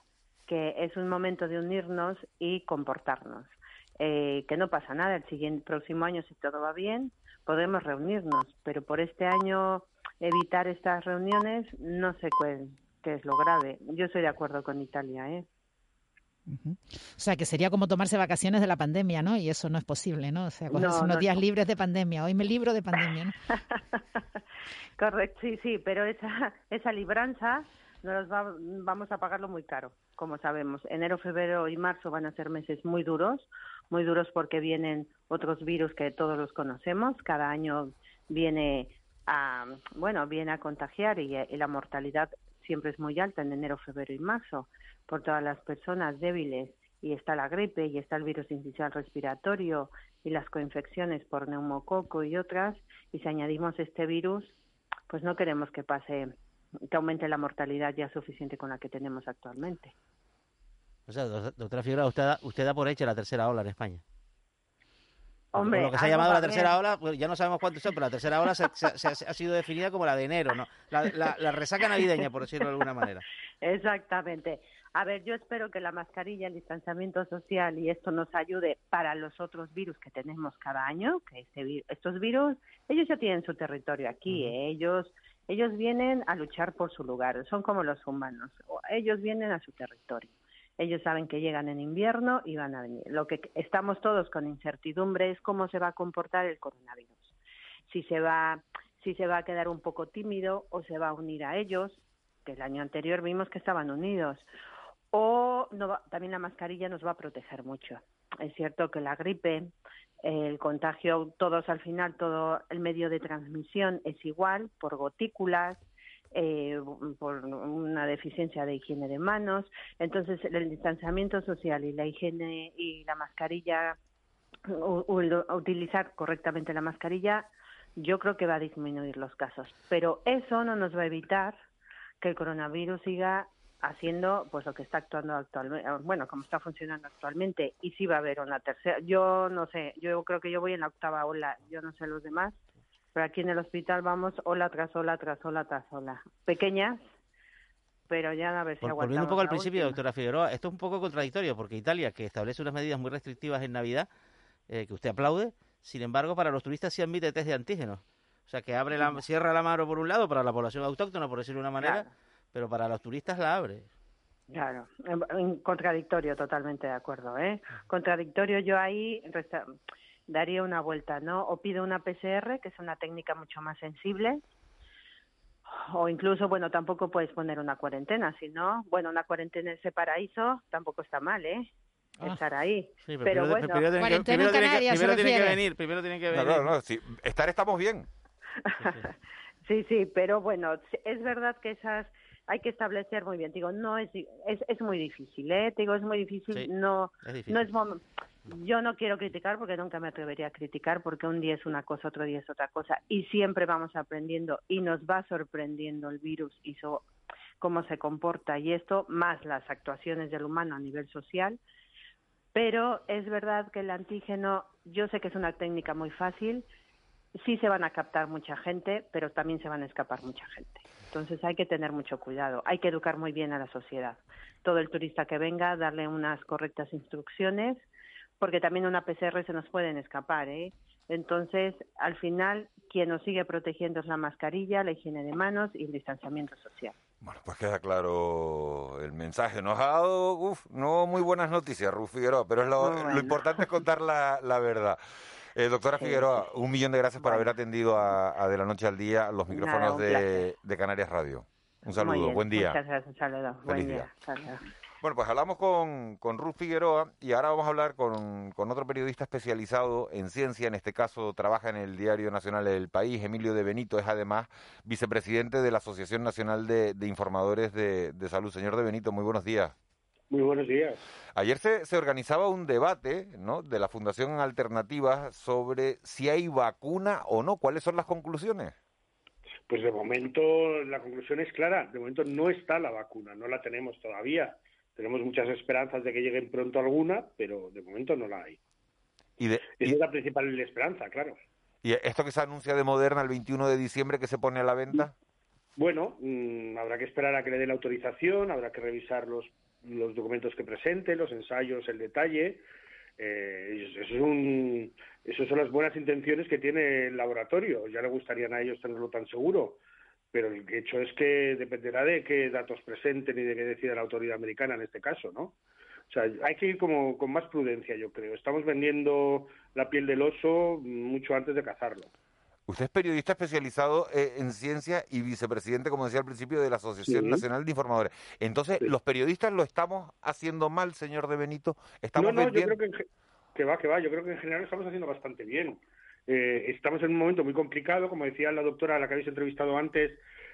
[SPEAKER 23] que es un momento de unirnos y comportarnos. Eh, que no pasa nada, el siguiente próximo año, si todo va bien, podemos reunirnos, pero por este año evitar estas reuniones no sé qué es lo grave. Yo estoy de acuerdo con Italia, ¿eh?
[SPEAKER 21] O sea, que sería como tomarse vacaciones de la pandemia, ¿no? Y eso no es posible, ¿no? O sea, unos días libres de pandemia. Hoy me libro de pandemia, ¿no?
[SPEAKER 23] Correcto, sí, sí, pero esa, esa libranza nos va, vamos a pagarlo muy caro, como sabemos. Enero, febrero y marzo van a ser meses muy duros, muy duros porque vienen otros virus que todos los conocemos. Cada año viene a, bueno, viene a contagiar y la mortalidad siempre es muy alta en enero, febrero y marzo por todas las personas débiles y está la gripe y está el virus incisional respiratorio y las coinfecciones por neumococo y otras y si añadimos este virus pues no queremos que pase que aumente la mortalidad ya suficiente con la que tenemos actualmente.
[SPEAKER 22] O sea, doctora Figueroa, usted da, usted da por hecha la tercera ola en España.
[SPEAKER 23] Hombre,
[SPEAKER 22] lo que se ha llamado la tercera ola, pues ya no sabemos cuántos son, pero la tercera ola se, ha sido definida como la de enero, ¿no? La, la, resaca navideña, por decirlo de alguna manera.
[SPEAKER 23] Exactamente. A ver, yo espero que la mascarilla, el distanciamiento social y esto nos ayude para los otros virus que tenemos cada año, que este, estos virus, ellos ya tienen su territorio aquí, ¿eh? ellos ellos vienen a luchar por su lugar, son como los humanos, ellos vienen a su territorio. Ellos saben que llegan en invierno y van a venir. Lo que estamos todos con incertidumbre es cómo se va a comportar el coronavirus. Si se va, si se va a quedar un poco tímido o se va a unir a ellos, que el año anterior vimos que estaban unidos, o no también la mascarilla nos va a proteger mucho. Es cierto que la gripe, el contagio, todos al final, todo el medio de transmisión es igual, por gotículas, eh, por una deficiencia de higiene de manos. Entonces, el distanciamiento social y la higiene y la mascarilla, utilizar correctamente la mascarilla, yo creo que va a disminuir los casos. Pero eso no nos va a evitar que el coronavirus siga haciendo pues lo que está actuando actualmente, bueno, como está funcionando actualmente y si va a haber una tercera. Yo no sé, yo creo que yo voy en la octava ola, yo no sé los demás, pero aquí en el hospital vamos ola tras ola tras ola tras ola. Pequeñas, pero ya a ver si.
[SPEAKER 22] Volviendo un poco al principio, doctora Figueroa, esto es un poco contradictorio porque Italia, que establece unas medidas muy restrictivas en Navidad, eh, que usted aplaude, sin embargo, para los turistas sí admite test de antígenos. O sea, que abre la, cierra la mano por un lado para la población autóctona, por decirlo de una manera, pero para los turistas la abre.
[SPEAKER 23] Claro, contradictorio, totalmente de acuerdo. ¿eh? Contradictorio, yo ahí daría una vuelta, ¿no? O pido una PCR, que es una técnica mucho más sensible, o incluso, bueno, tampoco puedes poner una cuarentena, sino, bueno, una cuarentena en ese paraíso tampoco está mal, ¿eh? Ah. Estar ahí. pero, bueno,
[SPEAKER 22] primero, tienen que, venir, primero tienen que venir.
[SPEAKER 1] No, no, sí. estar estamos bien.
[SPEAKER 23] sí, sí, pero bueno, es verdad que esas hay que establecer muy bien. Digo, no es es, es muy difícil, ¿eh? Digo, es muy difícil. no no es yo no quiero criticar porque nunca me atrevería a criticar porque un día es una cosa, otro día es otra cosa y siempre vamos aprendiendo y nos va sorprendiendo el virus y cómo se comporta y esto más las actuaciones del humano a nivel social. Pero es verdad que el antígeno, yo sé que es una técnica muy fácil, sí se van a captar mucha gente, pero también se van a escapar mucha gente. Entonces hay que tener mucho cuidado, hay que educar muy bien a la sociedad. Todo el turista que venga, darle unas correctas instrucciones, porque también una PCR se nos pueden escapar, ¿eh? Entonces, al final, quien nos sigue protegiendo es la mascarilla, la higiene de manos y el distanciamiento social.
[SPEAKER 1] Bueno, pues queda claro el mensaje. Nos ha dado, uf, no muy buenas noticias, Ruf Figueroa, pero es lo, importante es contar la, la verdad. Eh, doctora Figueroa, un millón de gracias por haber atendido a, De la Noche al Día los micrófonos de, Canarias Radio. Un saludo, buen día.
[SPEAKER 23] Muchas gracias, un saludo. buen día.
[SPEAKER 1] Bueno, pues hablamos con, con Ruth Figueroa y ahora vamos a hablar con, con, otro periodista especializado en ciencia, en este caso trabaja en el Diario Nacional del País, Emilio de Benito, es además vicepresidente de la Asociación Nacional de, Informadores de, de Salud. Señor de Benito, muy buenos días.
[SPEAKER 24] Muy buenos días.
[SPEAKER 1] Ayer se, se, organizaba un debate ¿no? de la Fundación Alternativa sobre si hay vacuna o no. ¿Cuáles son las conclusiones?
[SPEAKER 24] Pues de momento la conclusión es clara. De momento no está la vacuna, no la tenemos todavía. Tenemos muchas esperanzas de que lleguen pronto alguna, pero de momento no la hay.
[SPEAKER 1] Y de,
[SPEAKER 24] Esa es la principal esperanza, claro.
[SPEAKER 1] ¿Y esto que se anuncia de Moderna el 21 de diciembre que se pone a la venta?
[SPEAKER 24] Bueno, mm, habrá que esperar a que le dé la autorización, habrá que revisar los, los documentos que presente, los ensayos, el detalle. Eh, eso es un, esas son las buenas intenciones que tiene el laboratorio. Ya le gustarían a ellos tenerlo tan seguro, pero el hecho es que dependerá de qué datos presenten y de qué decida la autoridad americana en este caso, ¿no? O sea, hay que ir como con más prudencia, yo creo. Estamos vendiendo la piel del oso mucho antes de cazarlo.
[SPEAKER 1] Usted es periodista especializado eh, en ciencia y vicepresidente, como decía al principio, de la Asociación
[SPEAKER 24] Sí.
[SPEAKER 1] Nacional de Informadores. Entonces, ¿los periodistas lo estamos haciendo mal, señor De Benito?
[SPEAKER 24] No,
[SPEAKER 1] ¿Estamos
[SPEAKER 24] no, yo
[SPEAKER 1] vendiendo?
[SPEAKER 24] creo que, que va, que va. Yo creo que en general lo estamos haciendo bastante bien. Eh, estamos en un momento muy complicado, como decía la doctora a la que habéis entrevistado antes,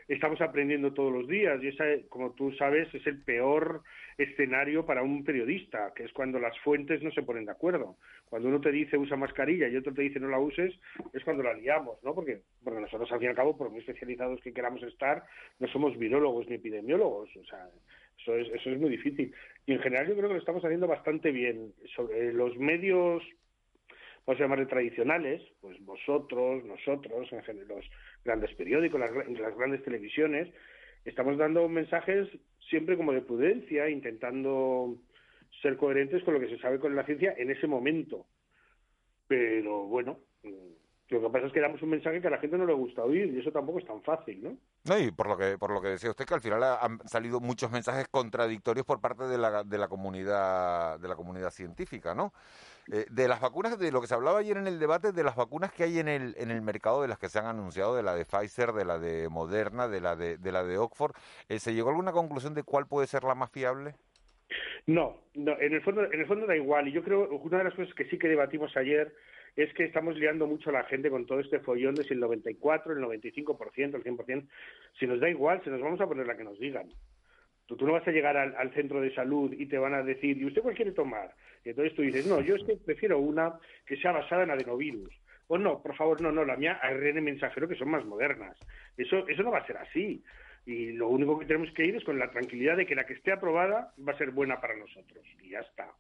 [SPEAKER 24] estamos aprendiendo todos los días y esa, como tú sabes, es el peor escenario para un periodista, que es cuando las fuentes no se ponen de acuerdo. Cuando uno te dice usa mascarilla y otro te dice no la uses, es cuando la liamos, ¿no? Porque, porque nosotros, al fin y al cabo, por muy especializados que queramos estar, no somos virólogos ni epidemiólogos. O sea, eso es, eso es muy difícil. Y en general yo creo que lo estamos haciendo bastante bien. Sobre los medios vamos a llamarle tradicionales, pues vosotros, nosotros, en general, los grandes periódicos, las grandes televisiones, estamos dando mensajes siempre como de prudencia, intentando ser coherentes con lo que se sabe con la ciencia en ese momento. Pero bueno, mm, lo que pasa es que damos un mensaje que a la gente no le gusta oír y eso tampoco es tan fácil, ¿no?
[SPEAKER 1] No, y por lo que por lo que decía usted que al final ha- han salido muchos mensajes contradictorios por parte de la, de la comunidad de la comunidad científica, ¿no? Eh, de las vacunas, de lo que se hablaba ayer en el debate, de las vacunas que hay en el en el mercado, de las que se han anunciado, de la de Pfizer, de la de Moderna, de la de, de la de Oxford, eh, ¿se llegó a alguna conclusión de cuál puede ser la más fiable?
[SPEAKER 24] No, no, en el fondo, en el fondo da igual. Y yo creo una de las cosas que sí que debatimos ayer es que estamos liando mucho a la gente con todo este follón de si el 94, el 95%, el 100%. Si nos da igual, si nos vamos a poner la que nos digan. Tú, no vas a llegar al, al centro de salud y te van a decir, ¿y usted cuál quiere tomar? Y entonces tú dices, no, yo es que prefiero una que sea basada en adenovirus. O no, por favor, no, no, la mía ARN mensajero que son más modernas. Eso, eso no va a ser así. Y lo único que tenemos que ir es con la tranquilidad de que la que esté aprobada va a ser buena para nosotros. Y ya está.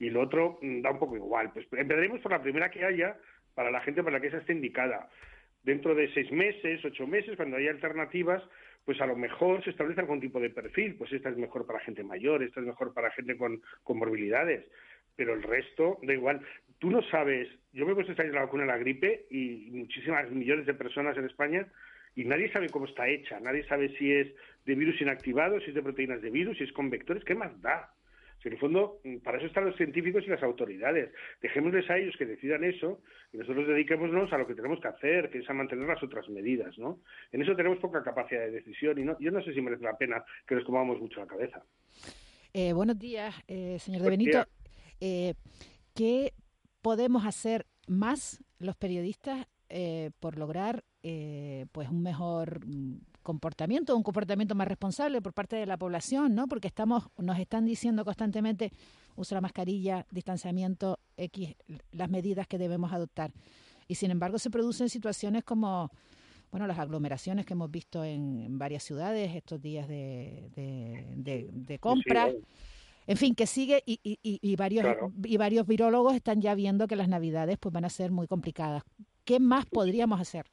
[SPEAKER 24] Y lo otro mm, da un poco igual. Pues empezaremos por la primera que haya para la gente para la que esa esté indicada. Dentro de seis meses, ocho meses, cuando haya alternativas, pues a lo mejor se establece algún tipo de perfil. Pues esta es mejor para gente mayor, esta es mejor para gente con comorbilidades. Pero el resto, da igual. Tú no sabes, yo me he puesto la vacuna de la gripe y muchísimas millones de personas en España y nadie sabe cómo está hecha, nadie sabe si es de virus inactivado, si es de proteínas de virus, si es con vectores, ¿qué más da? Si en el fondo, mm, para eso están los científicos y las autoridades. Dejémosles a ellos que decidan eso y nosotros dediquémonos a lo que tenemos que hacer, que es a mantener las otras medidas, ¿no? En eso tenemos poca capacidad de decisión y no, yo no sé si merece la pena que nos comamos mucho la cabeza.
[SPEAKER 21] Eh, buenos días, eh, señor De Benito. Eh, ¿Qué podemos hacer más los periodistas por lograr pues un mejor mm, comportamiento, un comportamiento más responsable por parte de la población, ¿no? Porque estamos, nos están diciendo constantemente usa la mascarilla, distanciamiento, X, las medidas que debemos adoptar. Y sin embargo se producen situaciones como bueno, las aglomeraciones que hemos visto en, en varias ciudades estos días de, de, de- de compra.
[SPEAKER 24] bueno.
[SPEAKER 21] En fin, que sigue y, y- y- y varios,
[SPEAKER 24] Claro.
[SPEAKER 21] y varios virólogos están ya viendo que las navidades pues van a ser muy complicadas. ¿Qué más podríamos hacer?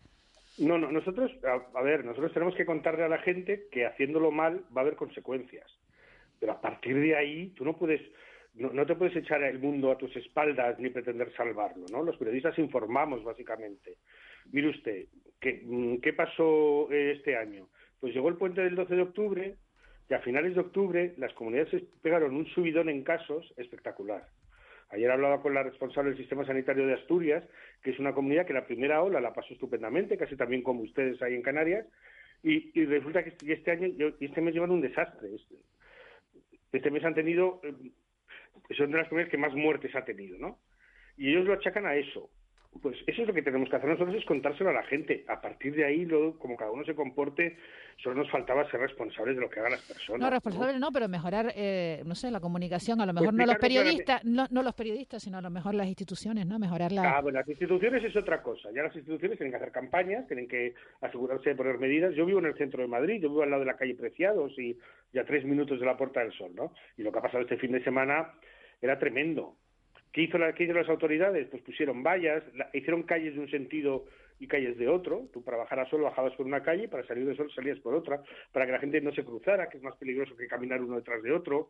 [SPEAKER 24] No, no, nosotros, a, ver, nosotros tenemos que contarle a la gente que haciéndolo mal va a haber consecuencias. Pero a partir de ahí, tú no puedes, no, no te puedes echar el mundo a tus espaldas ni pretender salvarlo, ¿no? Los periodistas informamos, básicamente. Mire usted, ¿qué, mm, ¿qué pasó eh, este año? Pues llegó el puente del 12 de octubre y a finales de octubre las comunidades pegaron un subidón en casos espectacular. Ayer hablaba con la responsable del sistema sanitario de Asturias, que es una comunidad que la primera ola la pasó estupendamente, casi también como ustedes ahí en Canarias, y, resulta que este, este año este mes llevan un desastre. Este, este mes han tenido, eh, son de las comunidades que más muertes ha tenido, ¿no? Y ellos lo achacan a eso. Pues eso es lo que tenemos que hacer nosotros, es contárselo a la gente. A partir de ahí, luego, como cada uno se comporte, solo nos faltaba ser responsables de lo que hagan las personas.
[SPEAKER 21] No, responsables no, pero mejorar, eh, no sé, la comunicación. A lo mejor no los periodistas, no, no, los periodistas, sino a lo mejor las instituciones, ¿no? Mejorar la...
[SPEAKER 24] Ah, bueno, las instituciones es otra cosa. Ya las instituciones tienen que hacer campañas, tienen que asegurarse de poner medidas. Yo vivo en el centro de Madrid, yo vivo al lado de la calle Preciados y ya tres minutos de la Puerta del Sol, ¿no? Y lo que ha pasado este fin de semana era tremendo ¿Qué, hizo la, hicieron las autoridades? Pues pusieron vallas, hicieron calles de un sentido y calles de otro. Tú para bajar a sol bajabas por una calle, para salir de sol salías por otra, para que la gente no se cruzara, que es más peligroso que caminar uno detrás de otro.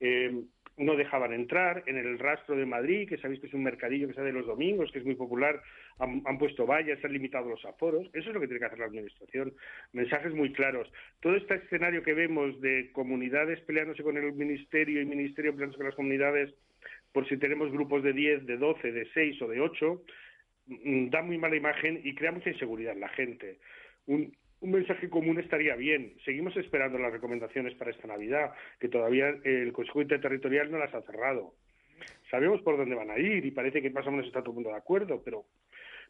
[SPEAKER 24] Eh, no dejaban entrar. En el rastro de Madrid, que sabéis que es un mercadillo que sale los domingos, que es muy popular, han, han, puesto vallas, han limitado los aforos. Eso es lo que tiene que hacer la Administración. Mensajes muy claros. Todo este escenario que vemos de comunidades peleándose con el Ministerio y Ministerio peleándose con las comunidades por si tenemos grupos de 10, de 12, de 6 o de 8, mm, da muy mala imagen y crea mucha inseguridad en la gente. Un, mensaje común estaría bien. Seguimos esperando las recomendaciones para esta Navidad, que todavía el Consejo Interterritorial no las ha cerrado. Sabemos por dónde van a ir y parece que más o menos está todo el mundo de acuerdo, pero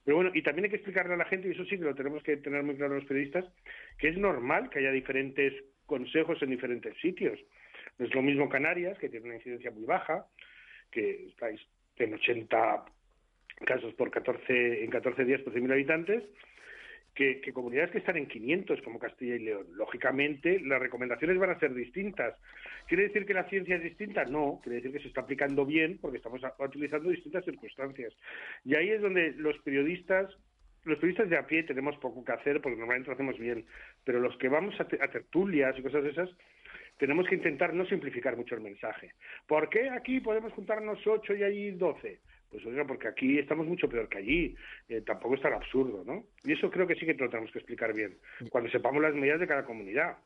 [SPEAKER 24] pero bueno, y también hay que explicarle a la gente, y eso sí que lo tenemos que tener muy claro los periodistas, que es normal que haya diferentes consejos en diferentes sitios. No es lo mismo Canarias, que tiene una incidencia muy baja, que estáis en 80 casos por 14, en 14 días por 100.000 habitantes, que, comunidades que están en 500 como Castilla y León. Lógicamente, las recomendaciones van a ser distintas. ¿Quiere decir que la ciencia es distinta? No, quiere decir que se está aplicando bien porque estamos utilizando distintas circunstancias. Y ahí es donde los periodistas, los periodistas de a pie tenemos poco que hacer porque normalmente lo hacemos bien, pero los que vamos a, a tertulias y cosas de esas, tenemos que intentar no simplificar mucho el mensaje. ¿Por qué aquí podemos juntarnos ocho y allí doce? Pues oiga, porque aquí estamos mucho peor que allí. Eh, tampoco es tan absurdo, ¿no? Y eso creo que sí que lo tenemos que explicar bien, cuando sepamos las medidas de cada comunidad.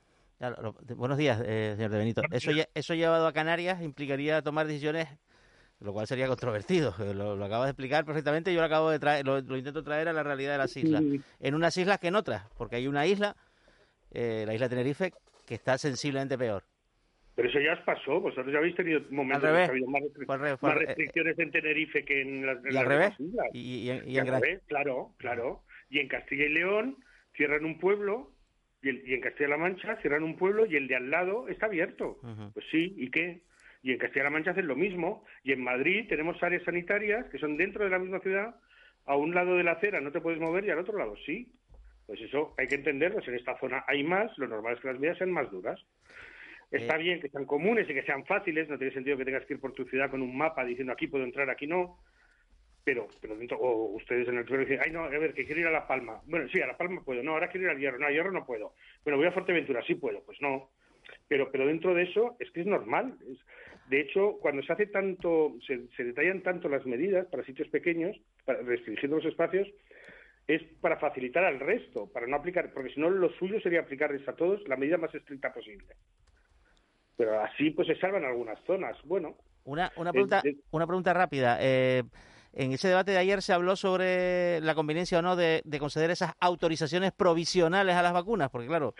[SPEAKER 22] buenos días, eh, señor De Benito. Eso, eso llevado a Canarias implicaría tomar decisiones, lo cual sería controvertido. Eh, lo, lo acabas de explicar perfectamente. Yo lo acabo de traer, lo, intento traer a la realidad de las islas. En unas islas que en otras, porque hay una isla, la isla de Tenerife, que está sensiblemente peor.
[SPEAKER 24] Pero eso ya os pasó, vosotros ya habéis tenido momentos en que ha habido más, restricciones en Tenerife que en las,
[SPEAKER 22] ¿Y al revés? Y,
[SPEAKER 24] y, en revés, claro, claro. Y en Castilla y León cierran un pueblo y, en Castilla-La Mancha cierran un pueblo y el de al lado está abierto. Pues sí, ¿y qué? Y en Castilla-La Mancha hacen lo mismo. Y en Madrid tenemos áreas sanitarias que son dentro de la misma ciudad, a un lado de la acera no te puedes mover y al otro lado sí. Pues eso hay que entenderlo. En esta zona hay más, lo normal es que las medidas sean más duras. Está eh. bien que sean comunes y que sean fáciles, no tiene sentido que tengas que ir por tu ciudad con un mapa diciendo aquí puedo entrar, aquí no. Pero, pero dentro, o ustedes en el suelo dicen, ay no, a ver, que quiero ir a La Palma. Bueno, sí, a La Palma puedo, no, ahora quiero ir al Hierro, no, a Hierro no puedo. Bueno, voy a Fuerteventura, sí puedo, pues no. Pero, pero dentro de eso es que es normal. de hecho, cuando se hace tanto, se, se detallan tanto las medidas para sitios pequeños, para restringir los espacios, es para facilitar al resto, para no aplicar, porque si no lo suyo sería aplicarles a todos la medida más estricta posible. Pero así pues se salvan algunas zonas. Bueno.
[SPEAKER 22] Una, una, pregunta, una pregunta rápida. Eh, en ese debate de ayer se habló sobre la conveniencia o no de, conceder esas autorizaciones provisionales a las vacunas, porque claro,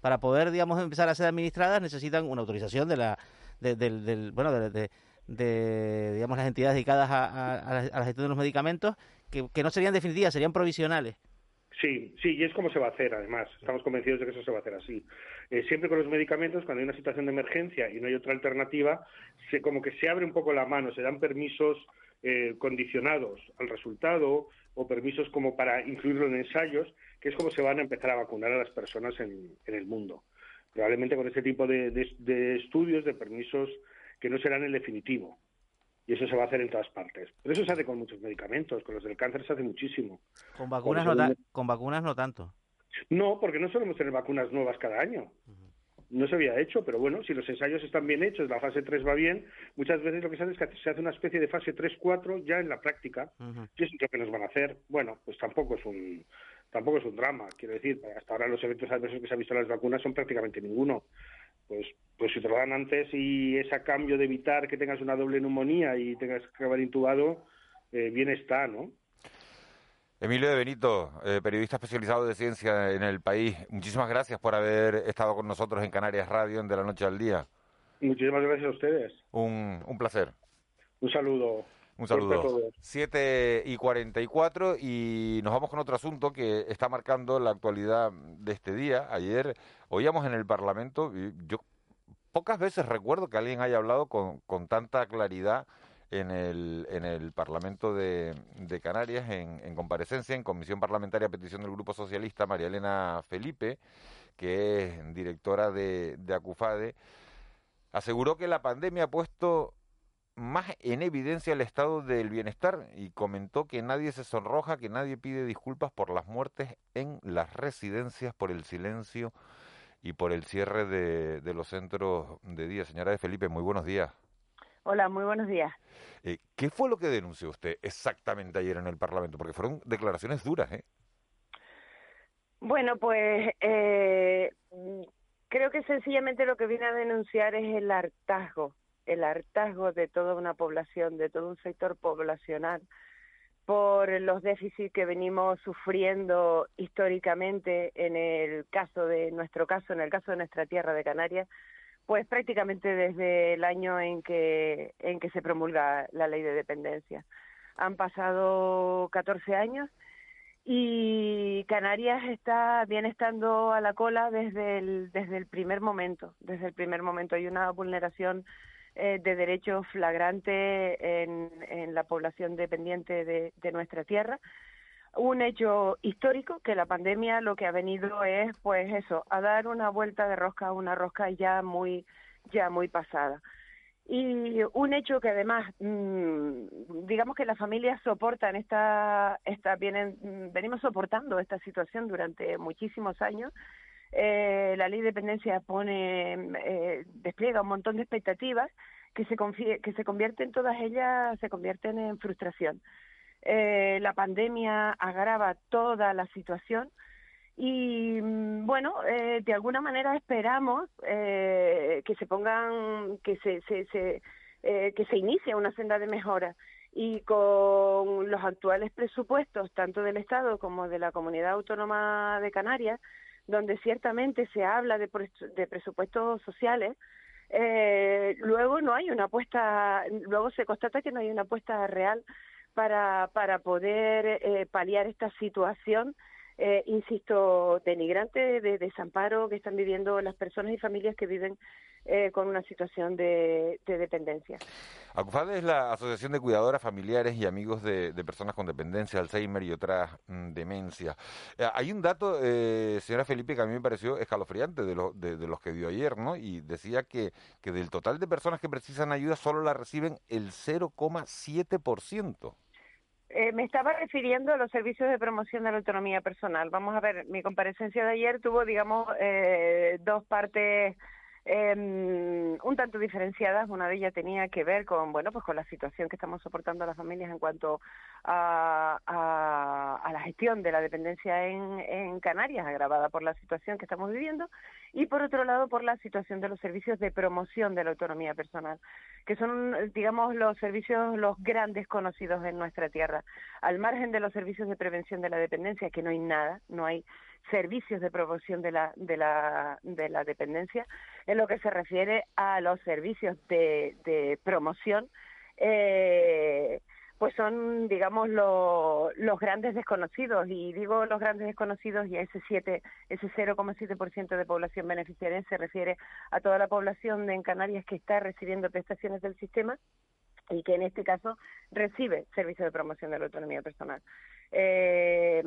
[SPEAKER 22] para poder, digamos, empezar a ser administradas necesitan una autorización de la, del, bueno, de, de, digamos, las entidades dedicadas a, la, gestión de los medicamentos que, no serían definitivas, serían provisionales.
[SPEAKER 24] Sí, sí, y es como se va a hacer, además. Estamos convencidos de que eso se va a hacer así. Eh, siempre con los medicamentos, cuando hay una situación de emergencia y no hay otra alternativa, se, como que se abre un poco la mano, se dan permisos eh, condicionados al resultado o permisos como para incluirlo en ensayos, que es como se van a empezar a vacunar a las personas en, el mundo. Probablemente con ese tipo de estudios, de permisos que no serán el definitivo y eso se va a hacer en todas partes. Pero eso se hace con muchos medicamentos, con los del cáncer se hace muchísimo.
[SPEAKER 22] Con vacunas, no, con vacunas no tanto.
[SPEAKER 24] No, porque no solemos tener vacunas nuevas cada año. No se había hecho, pero bueno, si los ensayos están bien hechos, la fase 3 va bien, muchas veces lo que se hace es que se hace una especie de fase 3-4 ya en la práctica, y es lo que nos van a hacer. Bueno, pues tampoco es un tampoco es un drama, quiero decir, hasta ahora los eventos adversos que se han visto en las vacunas son prácticamente ninguno pues pues si te lo dan antes y es a cambio de evitar que tengas una doble neumonía y tengas que acabar intubado, eh, bien está, ¿no?
[SPEAKER 1] Emilio de Benito, eh, periodista especializado de ciencia en el país, muchísimas gracias por haber estado con nosotros en Canarias Radio en De la Noche al Día.
[SPEAKER 24] Muchísimas gracias a ustedes.
[SPEAKER 1] Un, un placer.
[SPEAKER 24] Un saludo.
[SPEAKER 1] Un saludo. 7 y 44 y nos vamos con otro asunto que está marcando la actualidad de este día. Ayer oíamos en el Parlamento, y yo pocas veces recuerdo que alguien haya hablado con, con tanta claridad en el, en el Parlamento de, de Canarias, en, en, comparecencia, en comisión parlamentaria a petición del Grupo Socialista, María Elena Felipe, que es directora de, de Acufade, aseguró que la pandemia ha puesto más en evidencia el estado del bienestar y comentó que nadie se sonroja, que nadie pide disculpas por las muertes en las residencias, por el silencio y por el cierre de, de los centros de día. Señora de Felipe, muy buenos días.
[SPEAKER 25] Hola, muy buenos días.
[SPEAKER 1] Eh, ¿Qué fue lo que denunció usted exactamente ayer en el Parlamento? Porque fueron declaraciones duras, ¿eh?
[SPEAKER 25] Bueno, pues eh, creo que sencillamente lo que viene a denunciar es el hartazgo el hartazgo de toda una población, de todo un sector poblacional, por los déficits que venimos sufriendo históricamente en el caso de nuestro caso, en el caso de nuestra tierra de Canarias, pues prácticamente desde el año en que, en que se promulga la ley de dependencia. Han pasado 14 años y Canarias está bien estando a la cola desde el, desde el primer momento. Desde el primer momento hay una vulneración eh, de derecho flagrante en, en, la población dependiente de, nuestra tierra. Un hecho histórico que la pandemia lo que ha venido es, pues eso, a dar una vuelta de rosca a una rosca ya muy, ya muy pasada. Y un hecho que además, mmm, digamos que las familias soportan esta, esta vienen, venimos soportando esta situación durante muchísimos años eh, la ley de dependencia pone, eh, despliega un montón de expectativas que se, que se convierten todas ellas, se convierten en frustración. Eh, la pandemia agrava toda la situación y mm, bueno, eh, de alguna manera esperamos eh, que se pongan, que se, se, se eh, que se inicie una senda de mejora y con los actuales presupuestos tanto del Estado como de la Comunidad Autónoma de Canarias donde ciertamente se habla de, de presupuestos sociales, eh, luego no hay una apuesta, luego se constata que no hay una apuesta real para, para poder eh, paliar esta situación eh, insisto, denigrante, de desamparo que están viviendo las personas y familias que viven eh, con una situación de, de dependencia.
[SPEAKER 1] ACUFADE es la Asociación de Cuidadoras Familiares y Amigos de, Personas con Dependencia, Alzheimer y otras mm, demencias. Eh, hay un dato, eh, señora Felipe, que a mí me pareció escalofriante de, lo, de los que dio ayer, ¿no? Y decía que, que del total de personas que precisan ayuda solo la reciben el 0,7%.
[SPEAKER 25] Eh, me estaba refiriendo a los servicios de promoción de la autonomía personal. Vamos a ver, mi comparecencia de ayer tuvo, digamos, eh, dos partes eh, un tanto diferenciadas. Una de ellas tenía que ver con, bueno, pues con la situación que estamos soportando las familias en cuanto a, la gestión de la dependencia en, en Canarias, agravada por la situación que estamos viviendo, y por otro lado por la situación de los servicios de promoción de la autonomía personal, que son, digamos, los servicios los grandes conocidos en nuestra tierra. Al margen de los servicios de prevención de la dependencia, que no hay nada, no hay servicios de promoción de la, de la, de la dependencia, en lo que se refiere a los servicios de, de promoción, eh, pues son, digamos, lo, los grandes desconocidos. Y digo los grandes desconocidos y a ese 7, ese 0,7% de población beneficiaria se refiere a toda la población en Canarias que está recibiendo prestaciones del sistema y que en este caso recibe servicios de promoción de la autonomía personal. Eh,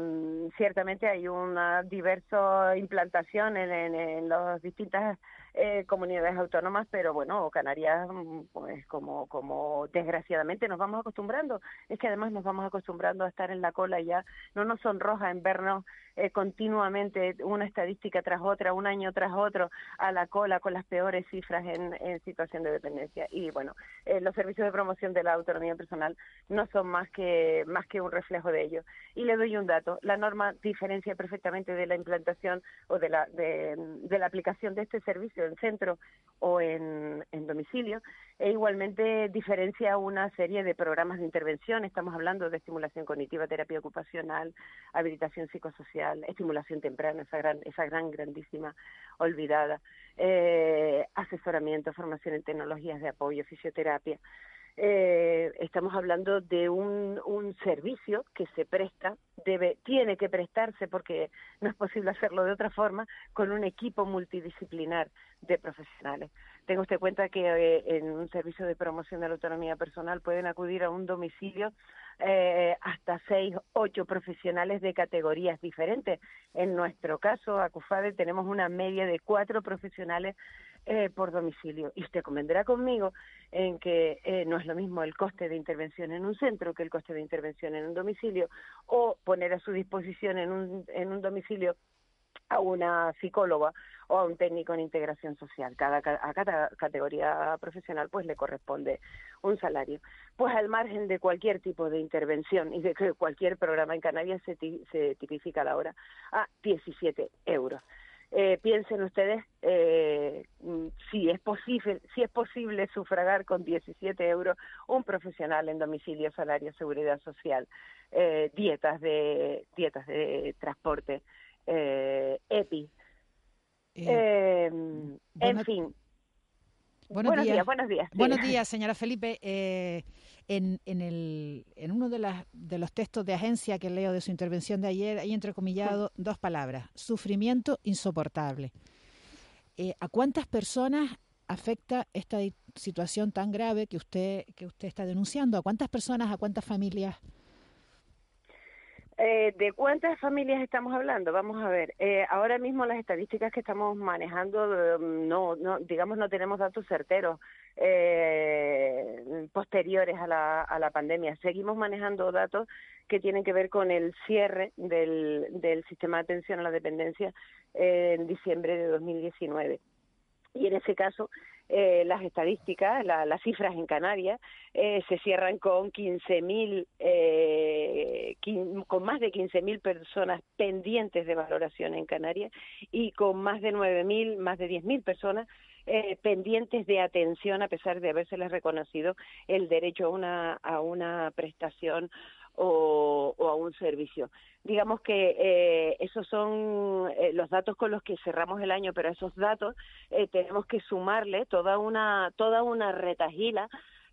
[SPEAKER 25] ciertamente hay una diversa implantación en, en, en las distintas eh, comunidades autónomas, pero bueno, Canarias, pues como, como desgraciadamente nos vamos acostumbrando, es que además nos vamos acostumbrando a estar en la cola y ya no nos sonroja en vernos eh, continuamente una estadística tras otra, un año tras otro, a la cola con las peores cifras en, en situación de dependencia. Y bueno, eh, los servicios de promoción de la autonomía personal no son más que, más que un reflejo de ello. Y le doy un dato, la norma diferencia perfectamente de la implantación o de la, de, la aplicación de este servicio en centro o en domicilio, e igualmente diferencia una serie de programas de intervención. Estamos hablando de estimulación cognitiva, terapia ocupacional, habilitación psicosocial, estimulación temprana, esa gran, esa gran grandísima olvidada, eh, asesoramiento, formación en tecnologías de apoyo, fisioterapia. Eh, estamos hablando de un, servicio que se presta, debe, tiene que prestarse porque no es posible hacerlo de otra forma, con un equipo multidisciplinar de profesionales. Tenga usted cuenta que eh, en un servicio de promoción de la autonomía personal pueden acudir a un domicilio eh, hasta seis, ocho profesionales de categorías diferentes. En nuestro caso, ACUFADE, tenemos una media de cuatro profesionales eh, por domicilio. Y usted convendrá conmigo en que eh, no es lo mismo el coste de intervención en un centro que el coste de intervención en un domicilio o poner a su disposición en un, en un domicilio a una psicóloga o a un técnico en integración social. Cada, a cada categoría profesional pues le corresponde un salario. Pues al margen de cualquier tipo de intervención y de que cualquier programa en Canarias se, se tipifica la hora a 17 euros. Eh, piensen ustedes eh, mm, si es posible si es posible sufragar con 17 euros un profesional en domicilio salario seguridad social eh, dietas de dietas de transporte eh, epi eh, en fin
[SPEAKER 21] Buenos, días.
[SPEAKER 25] Buenos días.
[SPEAKER 21] Buenos días, señora Felipe. En, en, el, en uno de, las, de los textos de agencia que leo de su intervención de ayer, hay entrecomillado dos palabras, sufrimiento insoportable. Eh, ¿A cuántas personas afecta esta situación tan grave que usted, que usted está denunciando? ¿A cuántas personas, a cuántas familias?
[SPEAKER 25] Eh, ¿De cuántas familias estamos hablando? Vamos a ver. Eh, ahora mismo las estadísticas que estamos manejando, no, no, digamos, no tenemos datos certeros eh, posteriores a la, a la pandemia. Seguimos manejando datos que tienen que ver con el cierre del, del sistema de atención a la dependencia en diciembre de 2019. Y en ese caso, eh, las estadísticas, las cifras en Canarias, eh, se cierran con 15.000, eh, con más de 15.000 personas pendientes de valoración en Canarias y con más de 9.000, más de 10.000 personas eh, pendientes de atención a pesar de habérseles reconocido el derecho a una, a una prestación o, o, a un servicio. Digamos que eh, esos son eh, los datos con los que cerramos el año, pero a esos datos eh, tenemos que sumarle toda una toda una retajila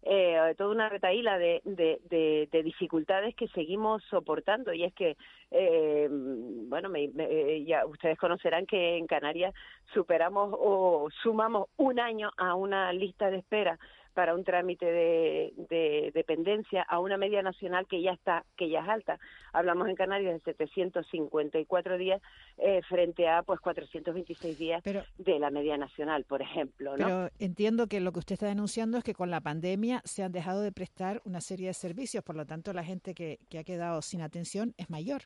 [SPEAKER 25] eh, toda una retaíla de, de, de, de, dificultades que seguimos soportando y es que eh, bueno me, me, ya ustedes conocerán que en Canarias superamos o sumamos un año a una lista de espera para un trámite de, de, dependencia a una media nacional que ya está que ya es alta hablamos en Canarias de 754 días eh, frente a pues 426 días
[SPEAKER 21] pero,
[SPEAKER 25] de la media nacional por ejemplo ¿no?
[SPEAKER 21] pero entiendo que lo que usted está denunciando es que con la pandemia se han dejado de prestar una serie de servicios por lo tanto la gente que, que ha quedado sin atención es mayor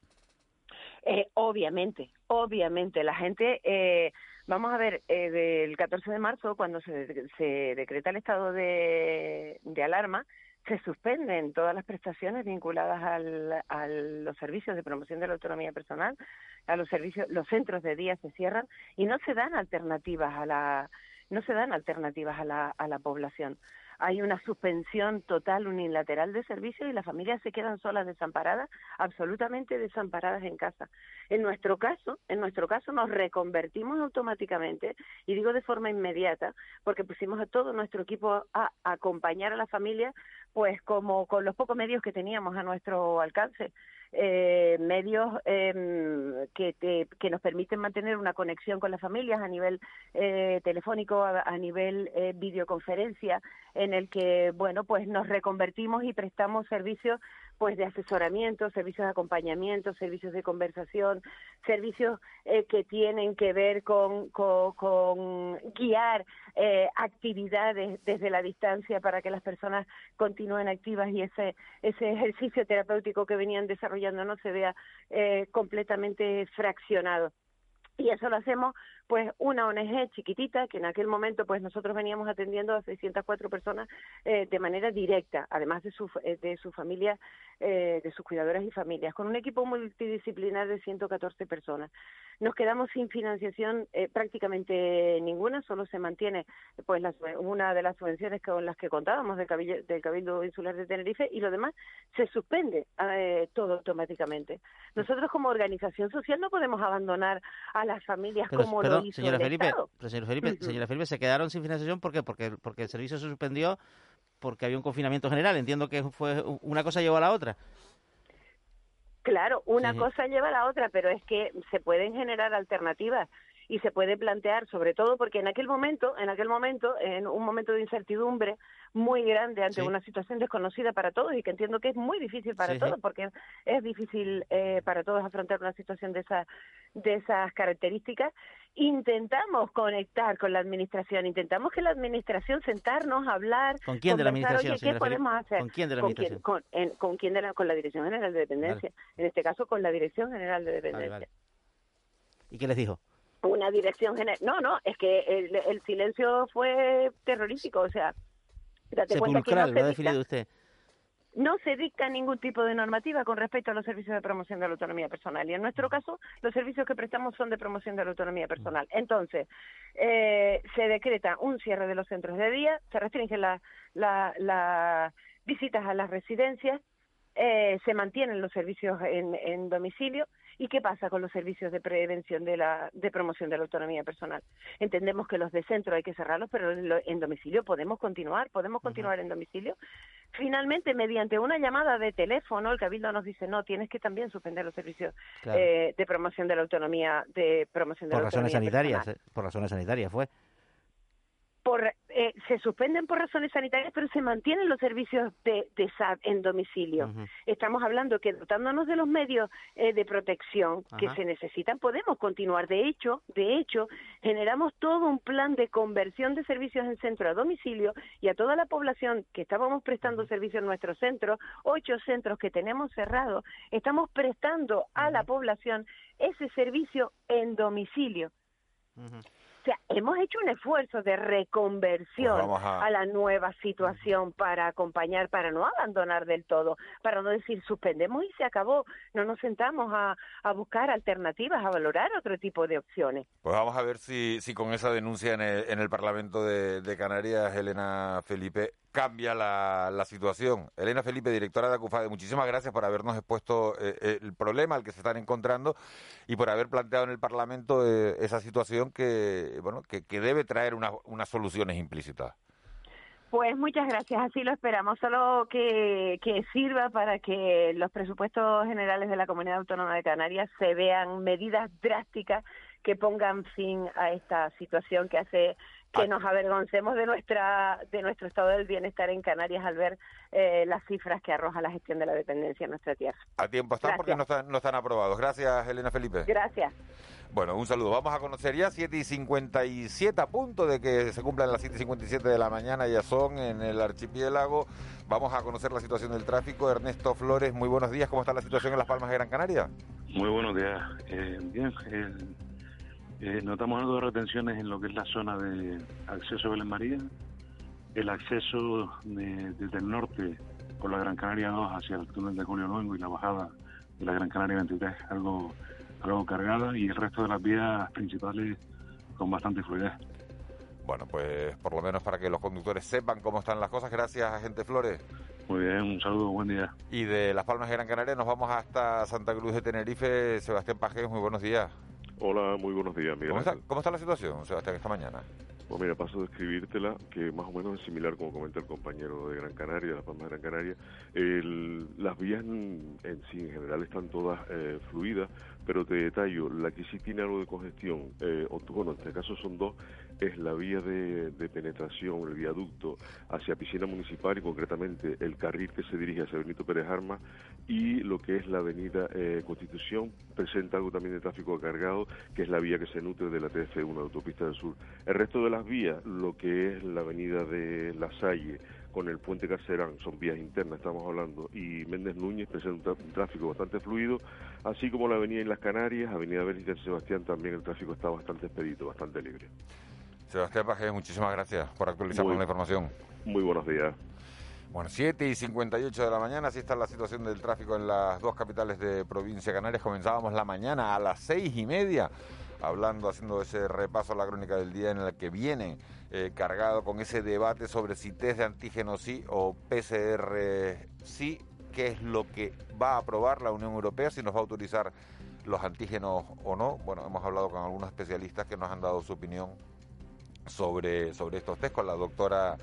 [SPEAKER 25] eh, obviamente, obviamente, la gente, eh, vamos a ver, eh, del 14 de marzo, cuando se, se decreta el estado de, de, alarma, se suspenden todas las prestaciones vinculadas al, a los servicios de promoción de la autonomía personal, a los servicios, los centros de día se cierran y no se dan alternativas a la, no se dan alternativas a la, a la población hay una suspensión total unilateral de servicios y las familias se quedan solas desamparadas, absolutamente desamparadas en casa. En nuestro caso, en nuestro caso nos reconvertimos automáticamente y digo de forma inmediata porque pusimos a todo nuestro equipo a acompañar a la familia pues como con los pocos medios que teníamos a nuestro alcance eh, medios eh, que, que nos permiten mantener una conexión con las familias a nivel eh, telefónico, a, a nivel eh, videoconferencia, en el que, bueno, pues nos reconvertimos y prestamos servicios pues de asesoramiento, servicios de acompañamiento, servicios de conversación, servicios eh, que tienen que ver con, guiar eh, actividades desde la distancia para que las personas continúen activas y ese ese ejercicio terapéutico que venían desarrollando no se vea eh, completamente fraccionado. Y eso lo hacemos pues una ONG chiquitita que en aquel momento pues nosotros veníamos atendiendo a 604 personas eh, de manera directa, además de su de su familia, eh, de sus cuidadoras y familias, con un equipo multidisciplinar de 114 personas. Nos quedamos sin financiación eh, prácticamente ninguna, solo se mantiene pues la, una de las subvenciones con las que contábamos del Cabildo, del Cabildo Insular de Tenerife y lo demás se suspende eh, todo automáticamente. Nosotros como organización social no podemos abandonar a las familias
[SPEAKER 22] pero,
[SPEAKER 25] como lo
[SPEAKER 22] señora
[SPEAKER 25] el
[SPEAKER 22] Felipe. Pero señora Felipe, uh -huh. señora Felipe, se quedaron sin financiación ¿por qué? Porque, porque el servicio se suspendió porque había un confinamiento general. Entiendo que fue una cosa llevó a la otra.
[SPEAKER 25] Claro, una cosa lleva a la otra, pero es que se pueden generar alternativas y se puede plantear, sobre todo porque en aquel momento, en aquel momento, en un momento de incertidumbre muy grande ante una situación desconocida para todos y que entiendo que es muy difícil para todos, porque es difícil eh, para todos afrontar una situación de esas de esas características, intentamos conectar con la administración, intentamos que la administración sentarnos, hablar,
[SPEAKER 22] ¿Con quién de la administración?
[SPEAKER 25] Oye, ¿qué podemos hacer?
[SPEAKER 22] ¿Con quién de la administración?
[SPEAKER 25] Con, quién, de la, con la Dirección General de Dependencia, en este caso con la Dirección General de Dependencia.
[SPEAKER 22] ¿Y qué les dijo?
[SPEAKER 25] Una dirección general. No, no, es que el, silencio fue terrorífico, o sea,
[SPEAKER 22] date cuenta que no se, dicta, usted.
[SPEAKER 25] no se dicta ningún tipo de normativa con respecto a los servicios de promoción de la autonomía personal. Y en nuestro caso, los servicios que prestamos son de promoción de la autonomía personal. Entonces, eh, se decreta un cierre de los centros de día, se restringen las la, visitas a las residencias, eh, se mantienen los servicios en, en domicilio ¿Y qué pasa con los servicios de prevención de la de promoción de la autonomía personal? Entendemos que los de centro hay que cerrarlos, pero en domicilio podemos continuar, podemos continuar en domicilio. Finalmente, mediante una llamada de teléfono, el cabildo nos dice no, tienes que también suspender los servicios eh, de promoción de la autonomía, de promoción de
[SPEAKER 22] por
[SPEAKER 25] la
[SPEAKER 22] razones sanitarias, eh, por razones sanitarias fue
[SPEAKER 25] eh, se suspenden por razones sanitarias, pero se mantienen los servicios de, de SAT en domicilio. Estamos hablando que dotándonos de los medios eh, de protección que se necesitan, podemos continuar. De hecho, de hecho, generamos todo un plan de conversión de servicios en centro a domicilio y a toda la población que estábamos prestando servicio en nuestro centro, ocho centros que tenemos cerrados, estamos prestando a la población ese servicio en domicilio sea, hemos hecho un esfuerzo de reconversión pues a... la nueva situación para acompañar, para no abandonar del todo, para no decir suspendemos y se acabó, no nos sentamos a, buscar alternativas, a valorar otro tipo de opciones.
[SPEAKER 1] Pues vamos a ver si, si con esa denuncia en el, en el Parlamento de, de Canarias, Elena Felipe, cambia la, la, situación. Elena Felipe, directora de ACUFADE, muchísimas gracias por habernos expuesto eh, eh, el problema al que se están encontrando y por haber planteado en el Parlamento eh, esa situación que, bueno, que, que debe traer unas soluciones implícitas.
[SPEAKER 25] Pues muchas gracias, así lo esperamos. Solo que, que sirva para que los presupuestos generales de la Comunidad Autónoma de Canarias se vean medidas drásticas que pongan fin a esta situación que hace que nos avergoncemos de nuestra de nuestro estado del bienestar en Canarias al ver eh, las cifras que arroja la gestión de la dependencia en nuestra tierra.
[SPEAKER 1] A tiempo están porque no están, no están aprobados. Gracias, Elena Felipe.
[SPEAKER 25] Gracias.
[SPEAKER 1] Bueno, un saludo. Vamos a conocer ya 7 y 57 a punto de que se cumplan las 7 y 57 de la mañana, ya son en el archipiélago. Vamos a conocer la situación del tráfico. Ernesto Flores, muy buenos días. ¿Cómo está la situación en Las Palmas de Gran Canaria?
[SPEAKER 26] Muy buenos días. Eh, bien, eh, eh, notamos algo de retenciones en lo que es la zona de acceso a Belén María, el acceso desde el norte por la Gran Canaria 2 hacia el túnel de Julio Luengo y la bajada de la Gran Canaria 23 algo, algo cargada y el resto de las vías principales con bastante fluidez.
[SPEAKER 1] Bueno, pues por lo menos para que los conductores sepan cómo están las cosas. Gracias, agente Flores.
[SPEAKER 26] Muy bien, un saludo, buen día.
[SPEAKER 1] Y de Las Palmas de Gran Canaria nos vamos hasta Santa Cruz de Tenerife. Sebastián Pajes, muy buenos días.
[SPEAKER 27] Hola, muy buenos días, Miguel.
[SPEAKER 1] ¿Cómo está, ¿Cómo está la situación, Sebastián, esta mañana?
[SPEAKER 27] Pues mira, paso a describírtela, que más o menos es similar, como comenta el compañero de Gran Canaria, de La Palma de Gran Canaria. las vías en, sí, en general, están todas eh, fluidas, pero te detallo, la que sí tiene algo de congestión, eh, o, bueno, en este caso son dos, es la vía de, penetración, el viaducto hacia piscina municipal y concretamente el carril que se dirige hacia Benito Pérez Armas y lo que es la avenida eh, Constitución presenta algo también de tráfico cargado que es la vía que se nutre de la TF1, la autopista del sur. El resto de las vías, lo que es la avenida de La Salle, con el puente Cacerán, son vías internas, estamos hablando, y Méndez Núñez presenta un, tráfico bastante fluido, así como la avenida en las Canarias, avenida en Sebastián, también el tráfico está bastante expedito, bastante libre.
[SPEAKER 1] Sebastián Paje, muchísimas gracias por actualizarnos la información.
[SPEAKER 27] Muy buenos días.
[SPEAKER 1] Bueno, 7 y 58 de la mañana, así está la situación del tráfico en las dos capitales de provincia Canarias. Comenzábamos la mañana a las seis y media, hablando, haciendo ese repaso a la crónica del día en el que viene eh, cargado con ese debate sobre si test de antígeno sí o PCR sí, qué es lo que va a aprobar la Unión Europea, si nos va a autorizar los antígenos o no. Bueno, hemos hablado con algunos especialistas que nos han dado su opinión sobre, sobre estos test con la doctora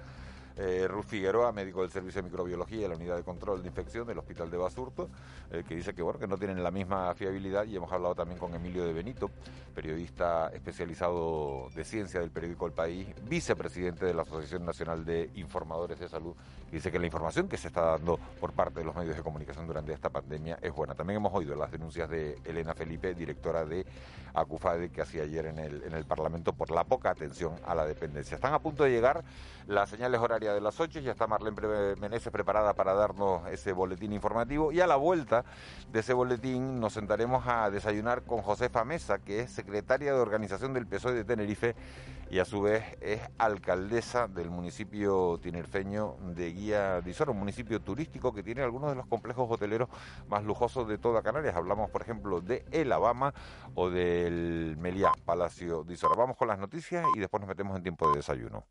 [SPEAKER 1] eh, Ruth Figueroa, médico del Servicio de Microbiología y la Unidad de Control de Infección del Hospital de Basurto, eh, que dice que, bueno, que no tienen la misma fiabilidad y hemos hablado también con Emilio de Benito, periodista especializado de ciencia del periódico El País, vicepresidente de la Asociación Nacional de Informadores de Salud, que dice que la información que se está dando por parte de los medios de comunicación durante esta pandemia es buena. También hemos oído las denuncias de Elena Felipe, directora de ACUFADE, que hacía ayer en el, en el Parlamento por la poca atención a la dependencia. Están a punto de llegar las señales horarias de las 8, ya está Marlene Meneses preparada para darnos ese boletín informativo y a la vuelta de ese boletín nos sentaremos a desayunar con Josefa Mesa, que es secretaria de organización del PSOE de Tenerife y a su vez es alcaldesa del municipio tinerfeño de Guía de Isoro, un municipio turístico que tiene algunos de los complejos hoteleros más lujosos de toda Canarias. Hablamos, por ejemplo, de El Abama o del Meliá Palacio de Isoro. Vamos con las noticias y después nos metemos en tiempo de desayuno.